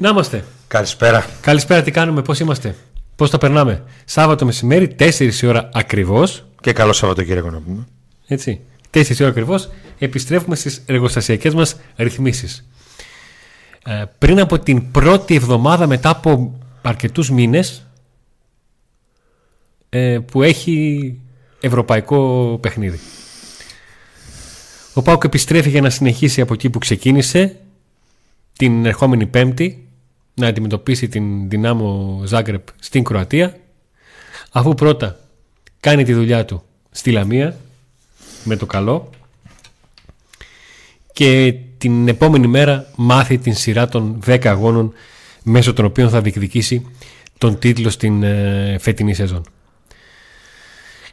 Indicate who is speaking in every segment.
Speaker 1: Να είμαστε.
Speaker 2: Καλησπέρα.
Speaker 1: Καλησπέρα, τι κάνουμε, πώς είμαστε. Πώς τα περνάμε. Σάββατο μεσημέρι, 4 η ώρα ακριβώς.
Speaker 2: Και καλό Σαββατοκύριακο να πούμε.
Speaker 1: Έτσι. 4 η ώρα ακριβώς επιστρέφουμε στις εργοστασιακές μας ρυθμίσεις. Ε, πριν από την πρώτη εβδομάδα μετά από αρκετούς μήνες ε, που έχει ευρωπαϊκό παιχνίδι. Ο Πάουκ επιστρέφει για να συνεχίσει από εκεί που ξεκίνησε την ερχόμενη Πέμπτη να αντιμετωπίσει την Δυνάμο Ζάγκρεπ στην Κροατία αφού πρώτα κάνει τη δουλειά του στη Λαμία με το καλό και την επόμενη μέρα μάθει την σειρά των 10 αγώνων μέσω των οποίων θα διεκδικήσει τον τίτλο στην ε, φετινή σεζόν.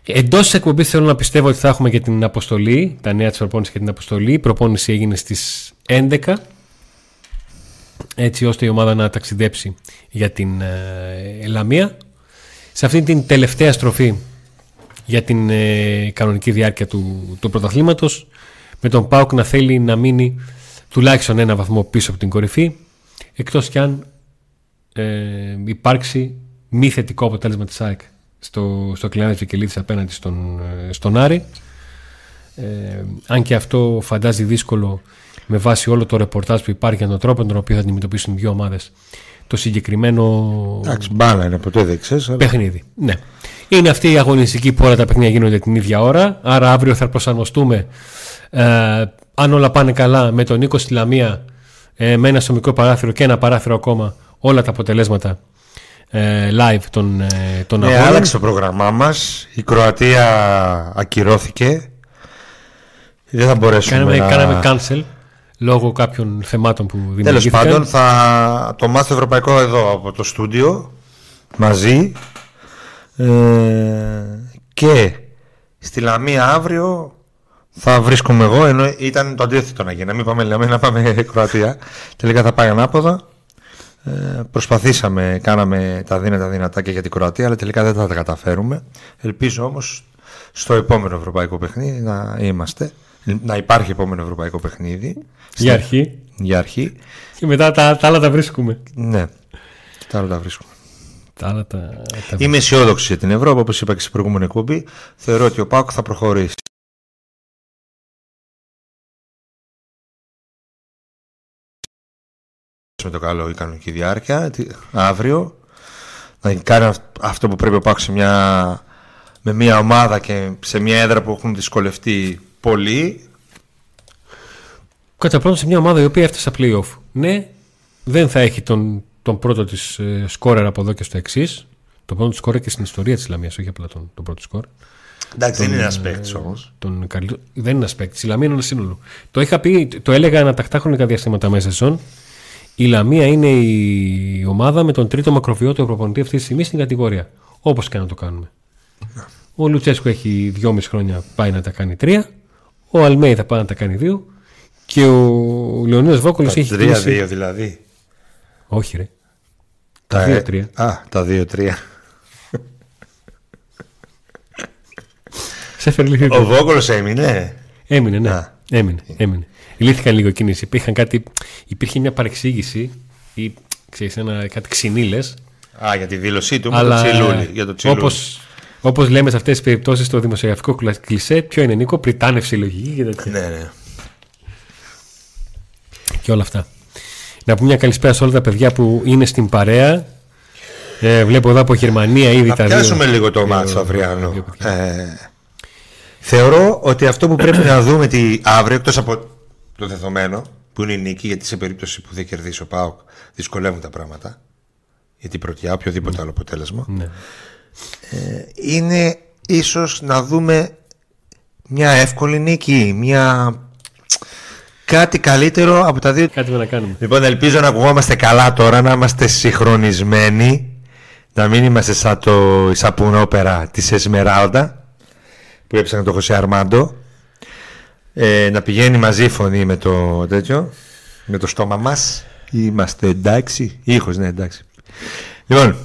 Speaker 1: Εντός της εκπομπής θέλω να πιστεύω ότι θα έχουμε και την αποστολή, τα νέα της προπόνηση και την αποστολή. Η προπόνηση έγινε στις 11 έτσι ώστε η ομάδα να ταξιδέψει για την ε, Λαμία. Σε αυτή την τελευταία στροφή για την ε, κανονική διάρκεια του, του πρωταθλήματος με τον Πάουκ να θέλει να μείνει τουλάχιστον ένα βαθμό πίσω από την κορυφή εκτός κι αν ε, υπάρξει μη θετικό αποτέλεσμα της ΑΕΚ στο, στο κλινάδι Βικελίδης απέναντι στον, ε, στον Άρη ε, αν και αυτό φαντάζει δύσκολο με βάση όλο το ρεπορτάζ που υπάρχει για τον τρόπο με τον οποίο θα αντιμετωπίσουν δύο ομάδες το συγκεκριμένο.
Speaker 2: Εντάξει, μπάλα είναι ποτέ δεν ξέρεις.
Speaker 1: Αλλά... Παιχνίδι. Ναι. Είναι αυτή η αγωνιστική που όλα τα παιχνίδια γίνονται την ίδια ώρα. Άρα αύριο θα προσαρμοστούμε. Ε, αν όλα πάνε καλά με τον Νίκο στη Λαμία, ε, με ένα στο μικρό παράθυρο και ένα παράθυρο ακόμα, όλα τα αποτελέσματα ε, live των, ε, των
Speaker 2: ναι, αγώνων. άλλαξε το πρόγραμμά μας. Η Κροατία ακυρώθηκε. Δεν θα μπορέσουμε
Speaker 1: κάναμε,
Speaker 2: να...
Speaker 1: Κάναμε cancel λόγω κάποιων θεμάτων που δημιουργήθηκαν.
Speaker 2: Τέλος πάντων, θα το μάθω ευρωπαϊκό εδώ από το στούντιο μαζί ε, και στη Λαμία αύριο θα βρίσκομαι εγώ ενώ ήταν το αντίθετο να γίνει. Να μην πάμε Λαμία, να πάμε Κροατία. Τελικά θα πάει ανάποδα. Ε, προσπαθήσαμε, κάναμε τα δύνατα δυνατά και για την Κροατία, αλλά τελικά δεν θα τα καταφέρουμε. Ελπίζω όμως στο επόμενο ευρωπαϊκό παιχνίδι να είμαστε να υπάρχει επόμενο ευρωπαϊκό παιχνίδι.
Speaker 1: Για αρχή.
Speaker 2: Για αρχή.
Speaker 1: Και μετά τα, τα άλλα τα βρίσκουμε.
Speaker 2: Ναι, τα άλλα τα βρίσκουμε.
Speaker 1: Τα άλλα τα,
Speaker 2: τα... Είμαι αισιόδοξη για την Ευρώπη, όπως είπα και στην προηγούμενη εκπομπή. Θεωρώ ότι ο Πάκο θα προχωρήσει. με το καλό η κανονική διάρκεια αύριο να κάνει αυτό που πρέπει ο Πάκο μια, με μια ομάδα και σε μια έδρα που έχουν δυσκολευτεί πολύ.
Speaker 1: Κατά πρώτον σε μια ομάδα η οποία έφτασε στα playoff. Ναι, δεν θα έχει τον, τον πρώτο της ε, σκόρερ από εδώ και στο εξής. Το πρώτο της σκόρερ και στην ιστορία της Λαμίας, όχι απλά τον, τον πρώτο σκόρ.
Speaker 2: Εντάξει, δεν είναι ένας παίκτης όμως.
Speaker 1: Δεν είναι ένας παίκτης. Η Λαμία είναι ένα σύνολο. Το είχα πει, το έλεγα ανατακτά χρονικά διαστήματα μέσα σεζόν. Η Λαμία είναι η ομάδα με τον τρίτο μακροβιότερο προπονητή αυτή τη στιγμή στην κατηγορία. Όπως και να το κάνουμε. Ναι. Ο Λουτσέσκο έχει δυόμιση χρόνια πάει να τα κάνει τρία. Ο Αλμέη θα πάει να τα κάνει δύο. Και ο Λεωνίδας Βόκολο έχει.
Speaker 2: Τρία, κλείσει... δύο δηλαδή.
Speaker 1: Όχι, ρε.
Speaker 2: Τα, τα δύο, τρία. Α, τα δύο, τρία.
Speaker 1: Σε
Speaker 2: Ο Βόκολος έμεινε;
Speaker 1: Έμεινε, ναι. Α. Έμεινε, έμεινε. Λύθηκαν λίγο κίνηση. Υπήρχαν κάτι, υπήρχε μια παρεξήγηση ή ξέρεις, ένα, κάτι ξυνήλες.
Speaker 2: Α, για τη δήλωσή του αλλά, το τσιλούλι, για το
Speaker 1: τσιλούλι. Όπως Όπως λέμε σε αυτές τις περιπτώσεις στο δημοσιογραφικό κλισέ, ποιο είναι Νίκο, πριτάνευση λογική και τέτοια.
Speaker 2: Ναι, ναι.
Speaker 1: Και όλα αυτά. Να πούμε μια καλησπέρα σε όλα τα παιδιά που είναι στην παρέα. Ε, βλέπω εδώ από Γερμανία ήδη
Speaker 2: τα δύο. πιάσουμε λίγο το μάτσο αυριανό. Ε, θεωρώ ότι αυτό που πρέπει να δούμε τη, αύριο, εκτός από το δεδομένο που είναι η νίκη, γιατί σε περίπτωση που δεν κερδίσει ο Πάοκ δυσκολεύουν τα πράγματα. Γιατί πρωτιά οποιοδήποτε άλλο αποτέλεσμα. Ναι. Ε, είναι ίσως να δούμε μια εύκολη νίκη, μια κάτι καλύτερο από τα δύο.
Speaker 1: Κάτι να κάνουμε.
Speaker 2: Λοιπόν, ελπίζω να ακουγόμαστε καλά τώρα, να είμαστε συγχρονισμένοι, να μην είμαστε σαν το Ισαπουνόπερα της Εσμεράλτα που έψανε το Χωσέ Αρμάντο. Ε, να πηγαίνει μαζί η φωνή με το τέτοιο, με το στόμα μας. Είμαστε εντάξει. Ήχος, ναι, εντάξει. Λοιπόν,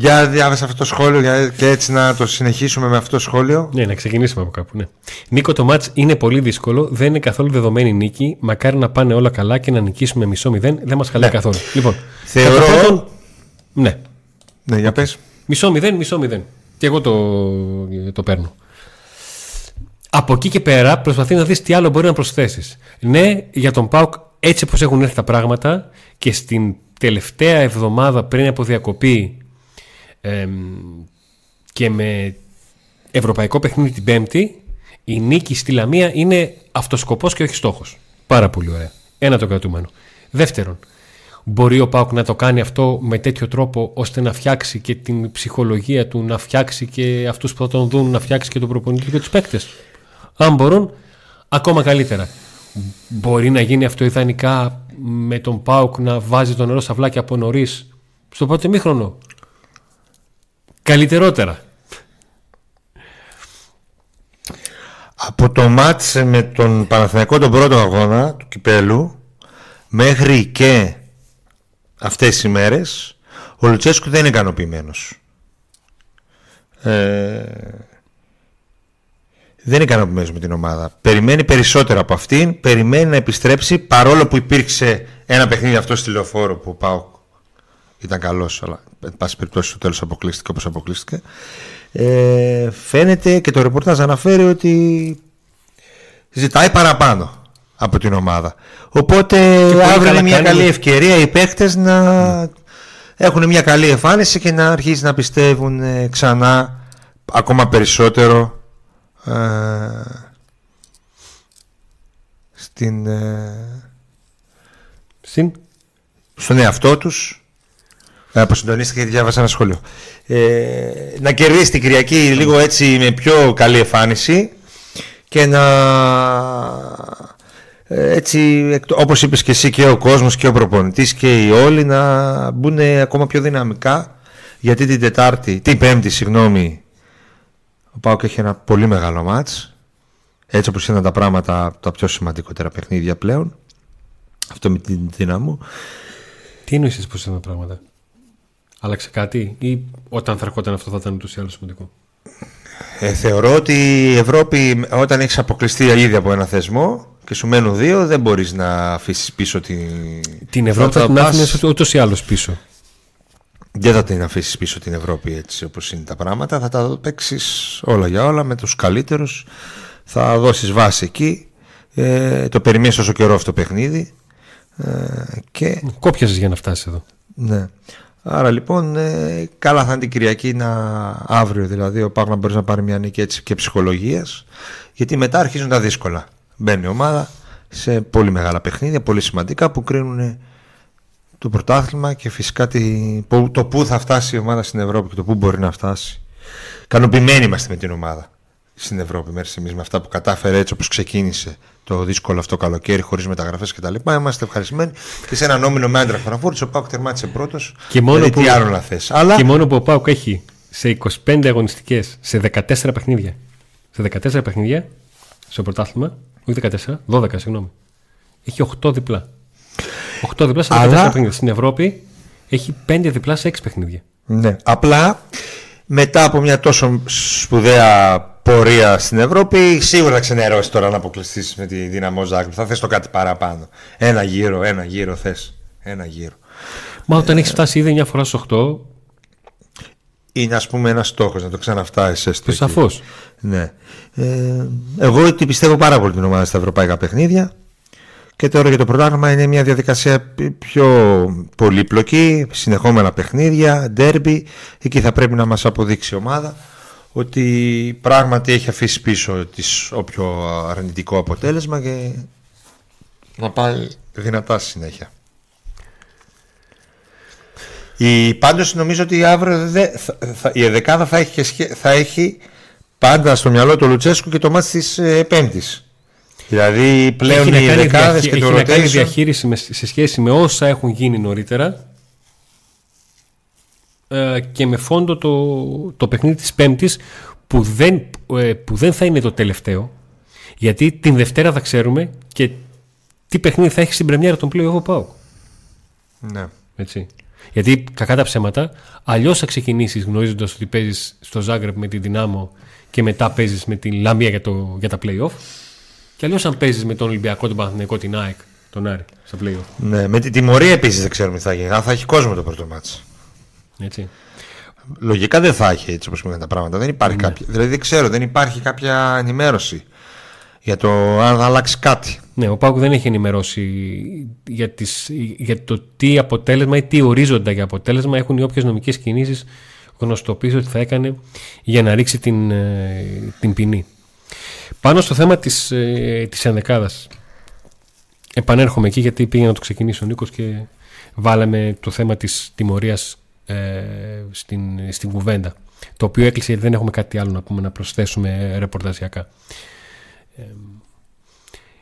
Speaker 2: Για διάβασα αυτό το σχόλιο για- και έτσι να το συνεχίσουμε με αυτό το σχόλιο.
Speaker 1: Ναι, να ξεκινήσουμε από κάπου. Ναι. Νίκο, το μάτς είναι πολύ δύσκολο. Δεν είναι καθόλου δεδομένη νίκη. Μακάρι να πάνε όλα καλά και να νικήσουμε μισό μηδέν. Δεν μας χαλάει
Speaker 2: Ναι.
Speaker 1: καθόλου. Λοιπόν,
Speaker 2: Θεωρώ-
Speaker 1: κατά πρώτον, ναι,
Speaker 2: Ναι, για πες.
Speaker 1: μισό μηδέν, μισό μηδέν. Και εγώ το, το παίρνω. Από εκεί και πέρα προσπαθεί να δεις τι άλλο μπορεί να προσθέσεις. Ναι, για τον ΠΑΟΚ έτσι όπως έχουν έρθει τα πράγματα και στην τελευταία εβδομάδα πριν από διακοπή εμ, και με ευρωπαϊκό παιχνίδι την Πέμπτη η νίκη στη Λαμία είναι αυτοσκοπός και όχι στόχος. Πάρα πολύ ωραία. Ένα το κρατούμενο. Δεύτερον, μπορεί ο Πάουκ να το κάνει αυτό με τέτοιο τρόπο ώστε να φτιάξει και την ψυχολογία του, να φτιάξει και αυτούς που θα τον δουν, να φτιάξει και τον προπονητή και τους παίκτες. Αν μπορούν, ακόμα καλύτερα. Μπορεί να γίνει αυτό ιδανικά με τον Πάουκ να βάζει το νερό στα βλάκια από νωρίς στο πρώτο ημίχρονο. Καλύτερότερα.
Speaker 2: Από το μάτς με τον Παναθηναϊκό τον πρώτο αγώνα του Κυπέλου μέχρι και αυτές οι μέρες ο Λουτσέσκου δεν είναι ικανοποιημένος. Ε, δεν είναι ικανοποιημένος με την ομάδα. Περιμένει περισσότερο από αυτήν, περιμένει να επιστρέψει παρόλο που υπήρξε ένα παιχνίδι αυτό στη λεωφόρο που πάω ήταν καλός αλλά εν πάση περιπτώσει στο τέλος αποκλείστηκε όπως αποκλείστηκε ε, φαίνεται και το ρεπορτάζ αναφέρει ότι ζητάει παραπάνω από την ομάδα. Οπότε
Speaker 1: πολύ
Speaker 2: αύριο
Speaker 1: καλά
Speaker 2: είναι μια
Speaker 1: κάνει.
Speaker 2: καλή ευκαιρία οι παίκτες να έχουν μια καλή εμφάνιση και να αρχίσει να πιστεύουν ε, ξανά ακόμα περισσότερο ε, στην, ε,
Speaker 1: Συν.
Speaker 2: στον εαυτό τους ε, αποσυντονίστηκα και διάβασα ένα σχόλιο. Ε, να κερδίσει την Κυριακή λίγο έτσι με πιο καλή εμφάνιση και να ε, έτσι εκτ- όπως είπες και εσύ και ο κόσμος και ο προπονητής και οι όλοι να μπουν ακόμα πιο δυναμικά. Γιατί την Τετάρτη, την Πέμπτη συγγνώμη ο Πάοκ έχει ένα πολύ μεγάλο μάτς. Έτσι όπως είναι τα πράγματα τα πιο σημαντικότερα παιχνίδια πλέον. Αυτό με την δύναμη
Speaker 1: Τι εννοείς πως είναι τα πράγματα; Άλλαξε κάτι ή όταν θα ερχόταν αυτό θα ήταν ούτως ή άλλως σημαντικό;
Speaker 2: Ε, θεωρώ ότι η Ευρώπη όταν έχεις αποκλειστεί ήδη από ένα θεσμό και σου μένουν δύο δεν μπορείς να αφήσεις πίσω την...
Speaker 1: Την Ευρώπη θα
Speaker 2: τα
Speaker 1: την
Speaker 2: πας-
Speaker 1: άφηνες ούτως ή άλλως πίσω;
Speaker 2: Δεν θα την αφήσεις πίσω την Ευρώπη έτσι όπως είναι τα πράγματα Θα τα παίξεις όλα για όλα με τους καλύτερους Θα δώσεις βάση εκεί ε, Το περιμένεις όσο καιρό αυτό το παιχνίδι ε, Και
Speaker 1: Κόπιασες για να φτάσεις εδώ.
Speaker 2: Ναι. Άρα λοιπόν ε, καλά θα είναι την Κυριακή να αύριο δηλαδή ο Πάγου να μπορεί να πάρει μια νίκη έτσι και ψυχολογίας γιατί μετά αρχίζουν τα δύσκολα. Μπαίνει η ομάδα σε πολύ μεγάλα παιχνίδια, πολύ σημαντικά που κρίνουν το πρωτάθλημα και φυσικά τη, που- το πού θα φτάσει η ομάδα στην Ευρώπη και το πού μπορεί να φτάσει. Κανοποιημένοι είμαστε με την ομάδα στην Ευρώπη μέχρι εμεί με αυτά που κατάφερε έτσι όπως ξεκίνησε το δύσκολο αυτό καλοκαίρι χωρίς μεταγραφές κτλ. Είμαστε ευχαριστημένοι και σε έναν όμιλο με άντρα Φραγκφούρτη ο Πάουκ τερμάτισε πρώτος
Speaker 1: Και μόνο
Speaker 2: δηλαδή,
Speaker 1: που-
Speaker 2: τι άλλο να θες. Αλλά
Speaker 1: Και μόνο που ο Πάουκ έχει σε 25 αγωνιστικές, σε 14 παιχνίδια. Σε 14 παιχνίδια στο πρωτάθλημα, όχι 14, 12 συγγνώμη. Έχει 8 διπλά. 8 διπλά σε 14
Speaker 2: Αλλά-
Speaker 1: παιχνίδια. Στην Ευρώπη έχει 5 διπλά σε 6 παιχνίδια.
Speaker 2: Ναι. Απλά μετά από μια τόσο σπουδαία πορεία στην Ευρώπη, σίγουρα θα ξενερώσεις τώρα να αποκλειστείς με τη δύναμο Ζάγκρεπ. Θα θες το κάτι παραπάνω. Ένα γύρο, ένα γύρο θες. Ένα γύρο.
Speaker 1: Μα όταν έχεις φτάσει ήδη μια φορά στους 8,
Speaker 2: Είναι ας πούμε ένας στόχος να το ξαναφτάσεις έστω.
Speaker 1: το
Speaker 2: εκεί.
Speaker 1: σαφώς.
Speaker 2: Ναι. Ε, εγώ την πιστεύω πάρα πολύ την ομάδα στα ευρωπαϊκά παιχνίδια. Και τώρα για το πρωτάθλημα είναι μια διαδικασία πι- πιο πολύπλοκη, συνεχόμενα παιχνίδια, ντέρμπι. Εκεί θα πρέπει να μας αποδείξει η ομάδα ότι πράγματι έχει αφήσει πίσω της όποιο αρνητικό αποτέλεσμα και να πάει δυνατά στη συνέχεια. Η, πάντως νομίζω ότι αύριο δε, θα, θα- η εδεκάδα θα έχει, και σχέ- θα έχει πάντα στο μυαλό του Λουτσέσκου και το μάτς της ε, Πέμπτης. Δηλαδή πλέον
Speaker 1: έχει να
Speaker 2: οι
Speaker 1: κάνει,
Speaker 2: δεκάδες
Speaker 1: διαχει-
Speaker 2: και το
Speaker 1: έχει να κάνει
Speaker 2: rotation
Speaker 1: διαχείριση με- σε σχέση με όσα έχουν γίνει νωρίτερα ε, και με φόντο το, το παιχνίδι της Πέμπτης που δεν, ε, που δεν θα είναι το τελευταίο γιατί την Δευτέρα θα ξέρουμε και τι παιχνίδι θα έχει στην πρεμιέρα των πλέον εγώ πάω.
Speaker 2: Ναι.
Speaker 1: Έτσι. Γιατί κακά τα ψέματα, αλλιώς θα ξεκινήσεις γνωρίζοντας ότι παίζεις στο Ζάγκρεπ με τη Δυνάμο και μετά παίζεις με τη Λαμία για, το, για τα playoff. Και αλλιώς αν παίζεις με τον Ολυμπιακό, τον Παναθηναϊκό, την ΑΕΚ, τον Άρη στα playoff.
Speaker 2: Ναι, με την τιμωρία επίσης δεν ξέρουμε τι θα γίνει. Αν θα έχει κόσμο το πρώτο μάτσο.
Speaker 1: Έτσι.
Speaker 2: Λογικά δεν θα έχει έτσι όπως πήγαν τα πράγματα. Δεν υπάρχει
Speaker 1: Ναι.
Speaker 2: κάποια. Δηλαδή δεν ξέρω, δεν υπάρχει κάποια ενημέρωση για το αν θα αλλάξει κάτι.
Speaker 1: Ναι, ο Πάουκ δεν έχει ενημερώσει για, τις, για το τι αποτέλεσμα ή τι ορίζοντα για αποτέλεσμα έχουν οι όποιες νομικές κινήσεις γνωστοποιήσει ότι θα έκανε για να ρίξει την, ε, την ποινή. Πάνω στο θέμα της, ε, της ενδεκάδας επανέρχομαι εκεί γιατί πήγε να το ξεκινήσει ο Νίκος και βάλαμε το θέμα της τιμωρίας ε, στην, στην κουβέντα το οποίο έκλεισε γιατί δεν έχουμε κάτι άλλο να πούμε να προσθέσουμε ρεπορταζιακά. Ε,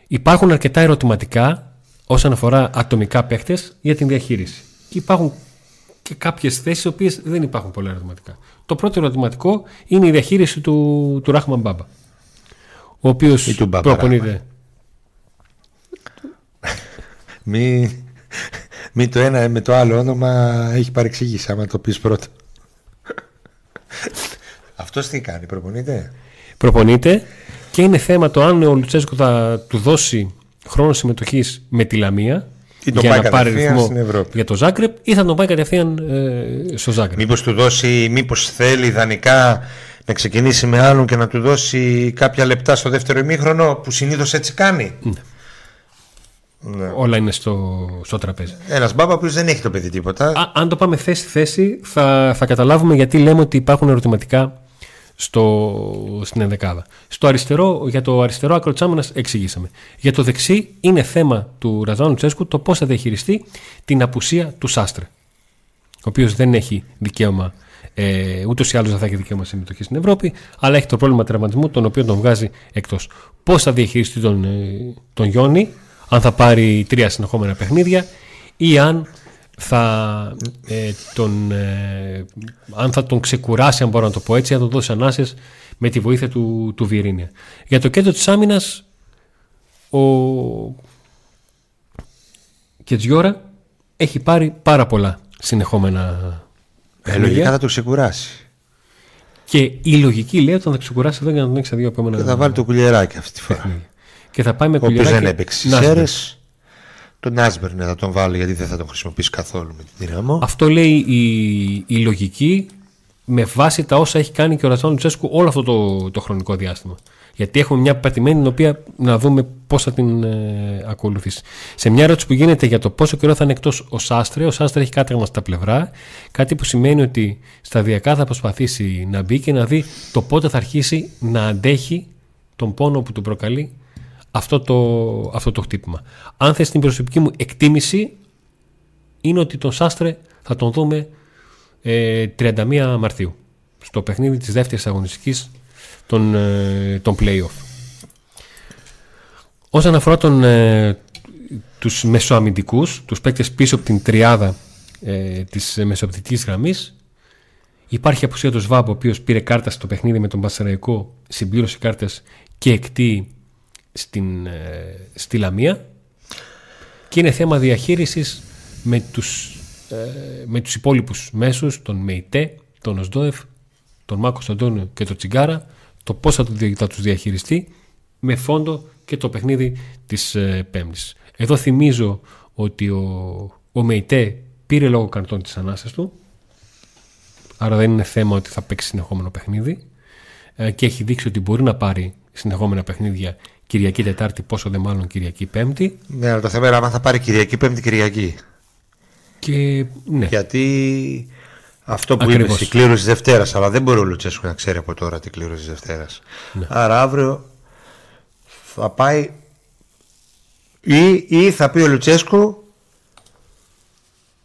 Speaker 1: υπάρχουν αρκετά ερωτηματικά όσον αφορά ατομικά παίχτες για την διαχείριση. Και υπάρχουν και κάποιες θέσεις οι οποίες δεν υπάρχουν πολλά ερωτηματικά. Το πρώτο ερωτηματικό είναι η διαχείριση του, του Ράχμαν Μπάμπα. Ο οποίος
Speaker 2: Ή του Μπάμπα
Speaker 1: προπονείται.
Speaker 2: Μη, μη το ένα με το άλλο όνομα έχει παρεξηγήσει άμα το πεις πρώτο. Αυτός τι κάνει, προπονείται;
Speaker 1: προπονείται και είναι θέμα το αν ο Λουτσέσκο θα του δώσει χρόνο συμμετοχής με τη Λαμία
Speaker 2: Ή τον
Speaker 1: για
Speaker 2: πάει
Speaker 1: να πάρει
Speaker 2: κατευθείαν
Speaker 1: ρυθμό
Speaker 2: στην Ευρώπη.
Speaker 1: για το Ζάγκρεπ ή θα τον πάει κατευθείαν ε, στο Ζάγκρεπ.
Speaker 2: Μήπως του δώσει, μήπως θέλει ιδανικά να ξεκινήσει με άλλον και να του δώσει κάποια λεπτά στο δεύτερο ημίχρονο που συνήθως έτσι κάνει. Ναι.
Speaker 1: Όλα είναι στο, στο τραπέζι.
Speaker 2: Ένας μπάμπα που δεν έχει το παιδί τίποτα.
Speaker 1: Α, αν το πάμε θέση-θέση θα, θα καταλάβουμε γιατί λέμε ότι υπάρχουν ερωτηματικά στο, στην ενδεκάδα. Στο αριστερό, για το αριστερό άκρο της άμυνας εξηγήσαμε. Για το δεξί είναι θέμα του Ραζάνου Τσέσκου το πώς θα διαχειριστεί την απουσία του Σάστρε. Ο οποίος δεν έχει δικαίωμα, ε, ούτως ή άλλως δεν θα έχει δικαίωμα συμμετοχή στην Ευρώπη, αλλά έχει το πρόβλημα τραυματισμού τον οποίο τον βγάζει εκτός. Πώς θα διαχειριστεί τον, ε, τον Γιόνι, αν θα πάρει τρία συνεχόμενα παιχνίδια ή αν θα, ε, τον, ε, αν θα τον ξεκουράσει, αν μπορώ να το πω έτσι, να τον δώσει ανάσες με τη βοήθεια του, του Βιερίνια. Για το κέντρο της άμυνας, ο Κετζιόρα έχει πάρει πάρα πολλά συνεχόμενα
Speaker 2: Ε,
Speaker 1: παιχνίδια.
Speaker 2: λογικά θα το ξεκουράσει.
Speaker 1: Και η λογική λέει ότι θα τον ξεκουράσει εδώ για να τον έχει στα δύο επόμενα
Speaker 2: Και θα βάλει το κουλιεράκι αυτή τη φορά.
Speaker 1: παιχνίδια. Και θα πάει με
Speaker 2: Ο οποίο
Speaker 1: κουλιαράκι
Speaker 2: δεν έπαιξε στι
Speaker 1: Νάσμπερ.
Speaker 2: αίρε. Τον Άσμπερν θα τον βάλει γιατί δεν θα τον χρησιμοποιήσει καθόλου με την δυναμό.
Speaker 1: Αυτό λέει η, η λογική με βάση τα όσα έχει κάνει και ο Ρατσόν Λουτσέσκου όλο αυτό το, το χρονικό διάστημα. Γιατί έχουμε μια πατημένη την οποία να δούμε πώς θα την ε, ακολουθήσει. Σε μια ερώτηση που γίνεται για το πόσο καιρό θα είναι εκτός ο Σάστρε, ο Σάστρε έχει κάτρεγμα στα πλευρά. Κάτι που σημαίνει ότι σταδιακά θα προσπαθήσει να μπει και να δει το πότε θα αρχίσει να αντέχει τον πόνο που του προκαλεί αυτό το, αυτό το χτύπημα. Αν θες την προσωπική μου εκτίμηση, είναι ότι τον Σάστρε θα τον δούμε ε, 31 Μαρτίου στο παιχνίδι της δεύτερης αγωνιστικής των, ε, των play-off. Όσον αφορά τον, ε, τους μεσοαμυντικούς, τους παίκτες πίσω από την τριάδα ε, της μεσοαπτικής γραμμής υπάρχει απουσία του Σβάμπ ο οποίος πήρε κάρτα στο παιχνίδι με τον Πασαραϊκό συμπλήρωσε κάρτες και εκτεί στην, ε, στη Λαμία και είναι θέμα διαχείρισης με τους, ε, με τους υπόλοιπους μέσους, τον Μεϊτέ, τον Οσδόεφ, τον Μάκος Αντώνιο και τον Τσιγκάρα, το πώς θα, το, δια- θα τους διαχειριστεί με φόντο και το παιχνίδι της ε, Πέμπτης. Εδώ θυμίζω ότι ο, ο Μεϊτέ πήρε λόγω καρτών της ανάσες του, άρα δεν είναι θέμα ότι θα παίξει συνεχόμενο παιχνίδι ε, και έχει δείξει ότι μπορεί να πάρει συνεχόμενα παιχνίδια Κυριακή Τετάρτη, πόσο δε μάλλον Κυριακή Πέμπτη.
Speaker 2: Ναι, αλλά το θέμα είναι αν θα πάρει Κυριακή, Πέμπτη Κυριακή.
Speaker 1: Και ναι,
Speaker 2: Γιατί αυτό που
Speaker 1: Ακριβώς.
Speaker 2: είπε, η κλήρωση της Δευτέρας, αλλά δεν μπορεί ο Λουτσέσκου να ξέρει από τώρα την κλήρωση της Δευτέρας.
Speaker 1: Ναι.
Speaker 2: Άρα αύριο θα πάει ή, ή θα πει ο Λουτσέσκου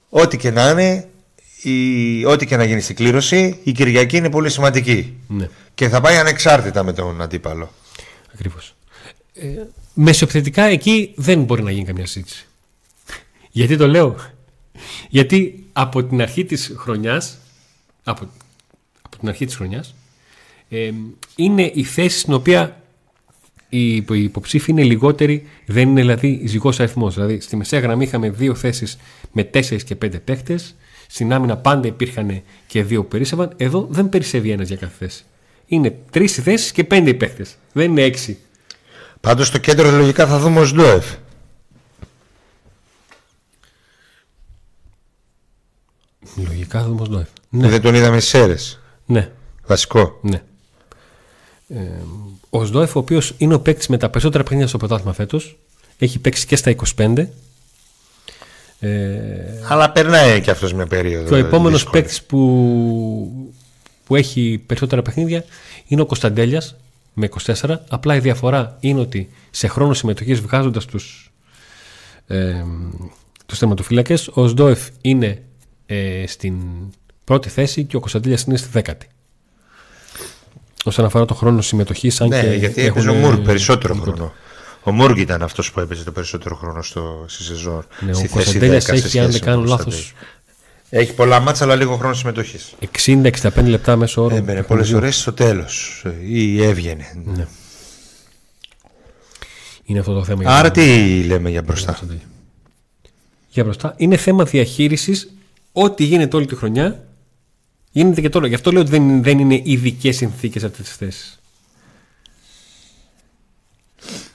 Speaker 2: ό,τι και να είναι, η, ό,τι και να γίνει στην κλήρωση, η Κυριακή είναι πολύ σημαντική.
Speaker 1: ναι,
Speaker 2: Και θα πάει ανεξάρτητα με τον αντίπαλο.
Speaker 1: ακριβώς. Ε, μεσοεπιθετικά εκεί δεν μπορεί να γίνει καμιά συζήτηση. Γιατί το λέω; Γιατί από την αρχή της χρονιάς από, από την αρχή της χρονιάς ε, είναι η θέση στην οποία οι υπο- οι υποψήφοι είναι λιγότεροι, δεν είναι δηλαδή ζυγός αριθμός. Δηλαδή στη μεσαία γραμμή είχαμε δύο θέσεις με τέσσερις και πέντε παίχτες, Στην άμυνα πάντα υπήρχαν και δύο που περίσσευαν. Εδώ δεν περισσεύει ένας για κάθε θέση. Είναι τρεις θέσεις και πέντε οι Δεν είναι έξι.
Speaker 2: Πάντως στο κέντρο λογικά θα δούμε ο Σντόεφ.
Speaker 1: Λογικά θα δούμε ο Σντόεφ.
Speaker 2: Ναι. Δεν τον είδαμε στις αίρες.
Speaker 1: Ναι.
Speaker 2: Βασικό.
Speaker 1: Ναι. Ε, ο Σντόεφ, ο οποίος είναι ο παίκτης με τα περισσότερα παιχνίδια στο πρωτάθλημα φέτος, έχει παίξει και στα 25.
Speaker 2: Ε, Αλλά περνάει και αυτός μια περίοδο.
Speaker 1: Και ο επόμενος παίκτης που, που έχει περισσότερα παιχνίδια είναι ο Κωνσταντέλιας με 24. Απλά η διαφορά είναι ότι σε χρόνο συμμετοχής βγάζοντας τους ε, τους θεματοφύλακες ο Σντόεφ είναι ε, στην πρώτη θέση και ο Κωνσταντέλια είναι στη δέκατη όσον αφορά το χρόνο συμμετοχής.
Speaker 2: Ναι, και γιατί έπαιζε ο Μούργκ περισσότερο χρόνο. Ο Μούργκ ήταν αυτός που έπαιζε το περισσότερο χρόνο στο, στη σεζόν.
Speaker 1: Ναι, στη ο Κωνσταντέλια έχει, αν δεν κάνω λάθος.
Speaker 2: Έχει πολλά μάτσα, αλλά λίγο χρόνο συμμετοχής.
Speaker 1: 60-65 λεπτά μέσω όρο.
Speaker 2: Έμπαινε πολλές ώρες στο τέλος ή έβγαινε. Ναι.
Speaker 1: Είναι αυτό το θέμα.
Speaker 2: Άρα τι λέμε για μπροστά;
Speaker 1: Για μπροστά. Είναι θέμα διαχείρισης. Ό,τι γίνεται όλη τη χρονιά Γίνεται και τώρα. Γι' αυτό λέω ότι δεν, δεν είναι ειδικές συνθήκες αυτές τις θέσεις.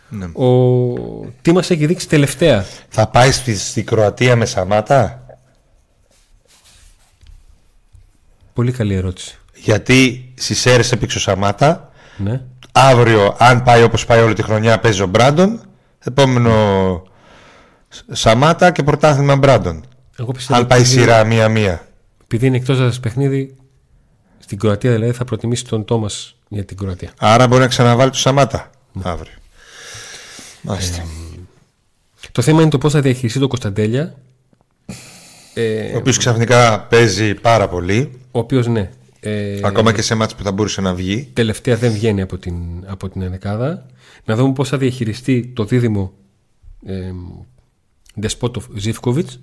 Speaker 1: Ναι. Ο... Τι μας έχει δείξει τελευταία;
Speaker 2: Θα πάει στη, στη Κροατία με Σαμάτα;
Speaker 1: Πολύ καλή ερώτηση.
Speaker 2: Γιατί στι αίρε έπαιξε ο Σαμάτα.
Speaker 1: Ναι.
Speaker 2: Αύριο, αν πάει όπως πάει όλη τη χρονιά, παίζει ο Μπράντον. Επόμενο Σαμάτα και πρωτάθλημα Μπράντον. Αν πάει σειρά μία-μία
Speaker 1: επειδή είναι εκτός έδρα παιχνίδι, στην Κροατία δηλαδή θα προτιμήσει τον Τόμας για την Κροατία.
Speaker 2: Άρα μπορεί να ξαναβάλει το Σαμάτα ναι. αύριο.
Speaker 1: Μάλιστα. Ε, το θέμα είναι το πώς θα διαχειριστεί το Κωνσταντέλια.
Speaker 2: Ε, ο οποίος ξαφνικά παίζει πάρα πολύ.
Speaker 1: Ο οποίος ναι.
Speaker 2: Ε, Ακόμα και σε μάτς που θα μπορούσε να βγει.
Speaker 1: Τελευταία δεν βγαίνει από την, από την ενεκάδα. Να δούμε πώς θα διαχειριστεί το δίδυμο ε, Ντεσπότοφ Ζήφκοβιτς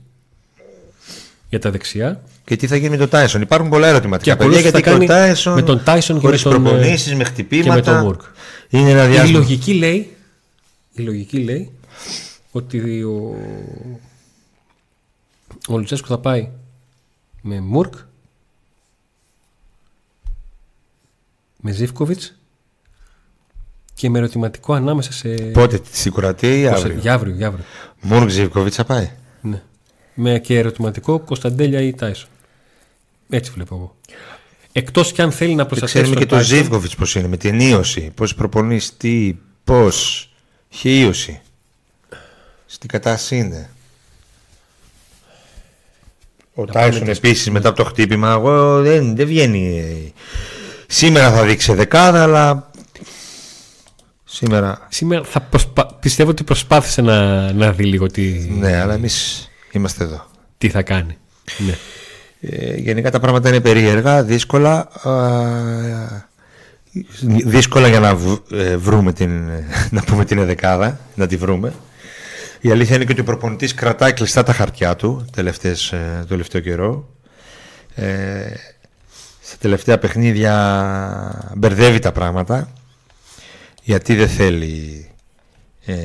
Speaker 1: για τα δεξιά.
Speaker 2: Και τι θα γίνει με τον Τάισον. Υπάρχουν πολλά ερωτηματικά. Και παιδιά, γιατί και ο Τάισον,
Speaker 1: με τον Τάισον και με τον
Speaker 2: προπονήσεις, με χτυπήματα.
Speaker 1: Και με τον Μουρκ.
Speaker 2: Είναι ένα διάστημα.
Speaker 1: Η λογική λέει, η λογική λέει ότι ο, ο Λουτσέσκο θα πάει με Μουρκ, με Ζήφκοβιτς και με ερωτηματικό ανάμεσα σε.
Speaker 2: Πότε, στη Κουρατία ή αύριο;
Speaker 1: Για αύριο, για αύριο.
Speaker 2: Μουρκ Ζήφκοβιτς θα πάει;
Speaker 1: Ναι με και ερωτηματικό Κωνσταντέλια ή Τάισον. Έτσι βλέπω εγώ. Εκτός κι αν θέλει να προστατεύσει.
Speaker 2: Ξέρουμε και το Ζήφκοβιτς πώς είναι, με την ίωση. Πώς προπονείς, τι, πώς. Είχε ίωση. Στην κατάσταση είναι. Ο Τάισον επίσης μετά από το χτύπημα, εγώ δεν, δεν βγαίνει. Σήμερα θα δείξει δεκάδα, αλλά. Σήμερα.
Speaker 1: Σήμερα θα προσπα... πιστεύω ότι προσπάθησε να, να δει λίγο τι.
Speaker 2: Ναι, αλλά εμείς Είμαστε εδώ.
Speaker 1: Τι θα κάνει. Ναι.
Speaker 2: Ε, γενικά τα πράγματα είναι περίεργα, δύσκολα. δύσκολα για να ε, βρούμε την, να πούμε την εδεκάδα, να τη βρούμε. Η αλήθεια είναι και ότι ο προπονητής κρατάει κλειστά τα χαρτιά του τελευταίες, ε, το τελευταίο καιρό. Ε, στα τελευταία παιχνίδια μπερδεύει τα πράγματα γιατί δεν θέλει ε,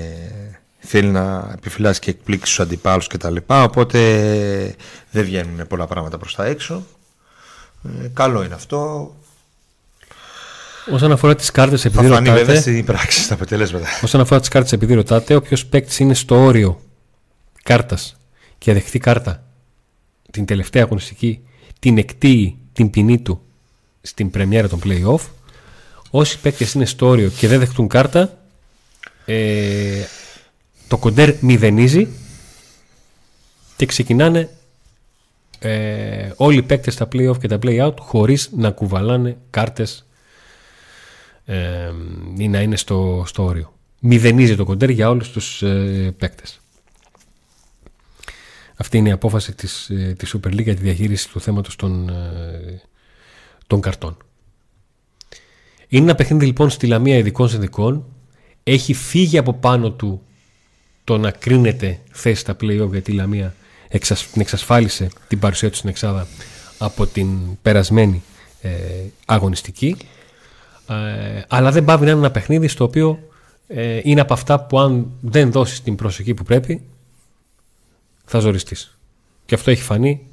Speaker 2: θέλει να επιφυλάσει και εκπλήξει τους αντιπάλους κτλ. Οπότε δεν βγαίνουν πολλά πράγματα προς τα έξω. Ε, καλό είναι αυτό.
Speaker 1: Όσον αφορά τις κάρτες, επειδή
Speaker 2: θα ρωτάτε. βέβαια στην πράξη τα αποτελέσματα.
Speaker 1: Όσον αφορά τις κάρτες, επειδή ρωτάτε, όποιο παίκτης είναι στο όριο κάρτας και δεχτεί κάρτα; Την τελευταία αγωνιστική, την εκτείει την ποινή του στην πρεμιέρα των playoff. Όσοι παίκτες είναι στο όριο και δεν δεχτούν κάρτα, ε, το κοντέρ μηδενίζει και ξεκινάνε ε, όλοι οι παίκτες στα play-off και τα play-out χωρίς να κουβαλάνε κάρτες ε, ή να είναι στο, στο όριο. Μηδενίζει το κοντέρ για όλους τους ε, παίκτες. Αυτή είναι η απόφαση της, ε, της Super League για τη διαχείριση του θέματος των, ε, των καρτών. Είναι ένα παιχνίδι λοιπόν στη Λαμία ειδικών συνδικών. Έχει φύγει από πάνω του το να κρίνεται θέση στα play-off γιατί η Λαμία την εξασφάλισε την παρουσία τους στην Εξάδα από την περασμένη ε, αγωνιστική ε, αλλά δεν πάβει να είναι ένα παιχνίδι στο οποίο ε, είναι από αυτά που αν δεν δώσεις την προσοχή που πρέπει θα ζοριστείς και αυτό έχει φανεί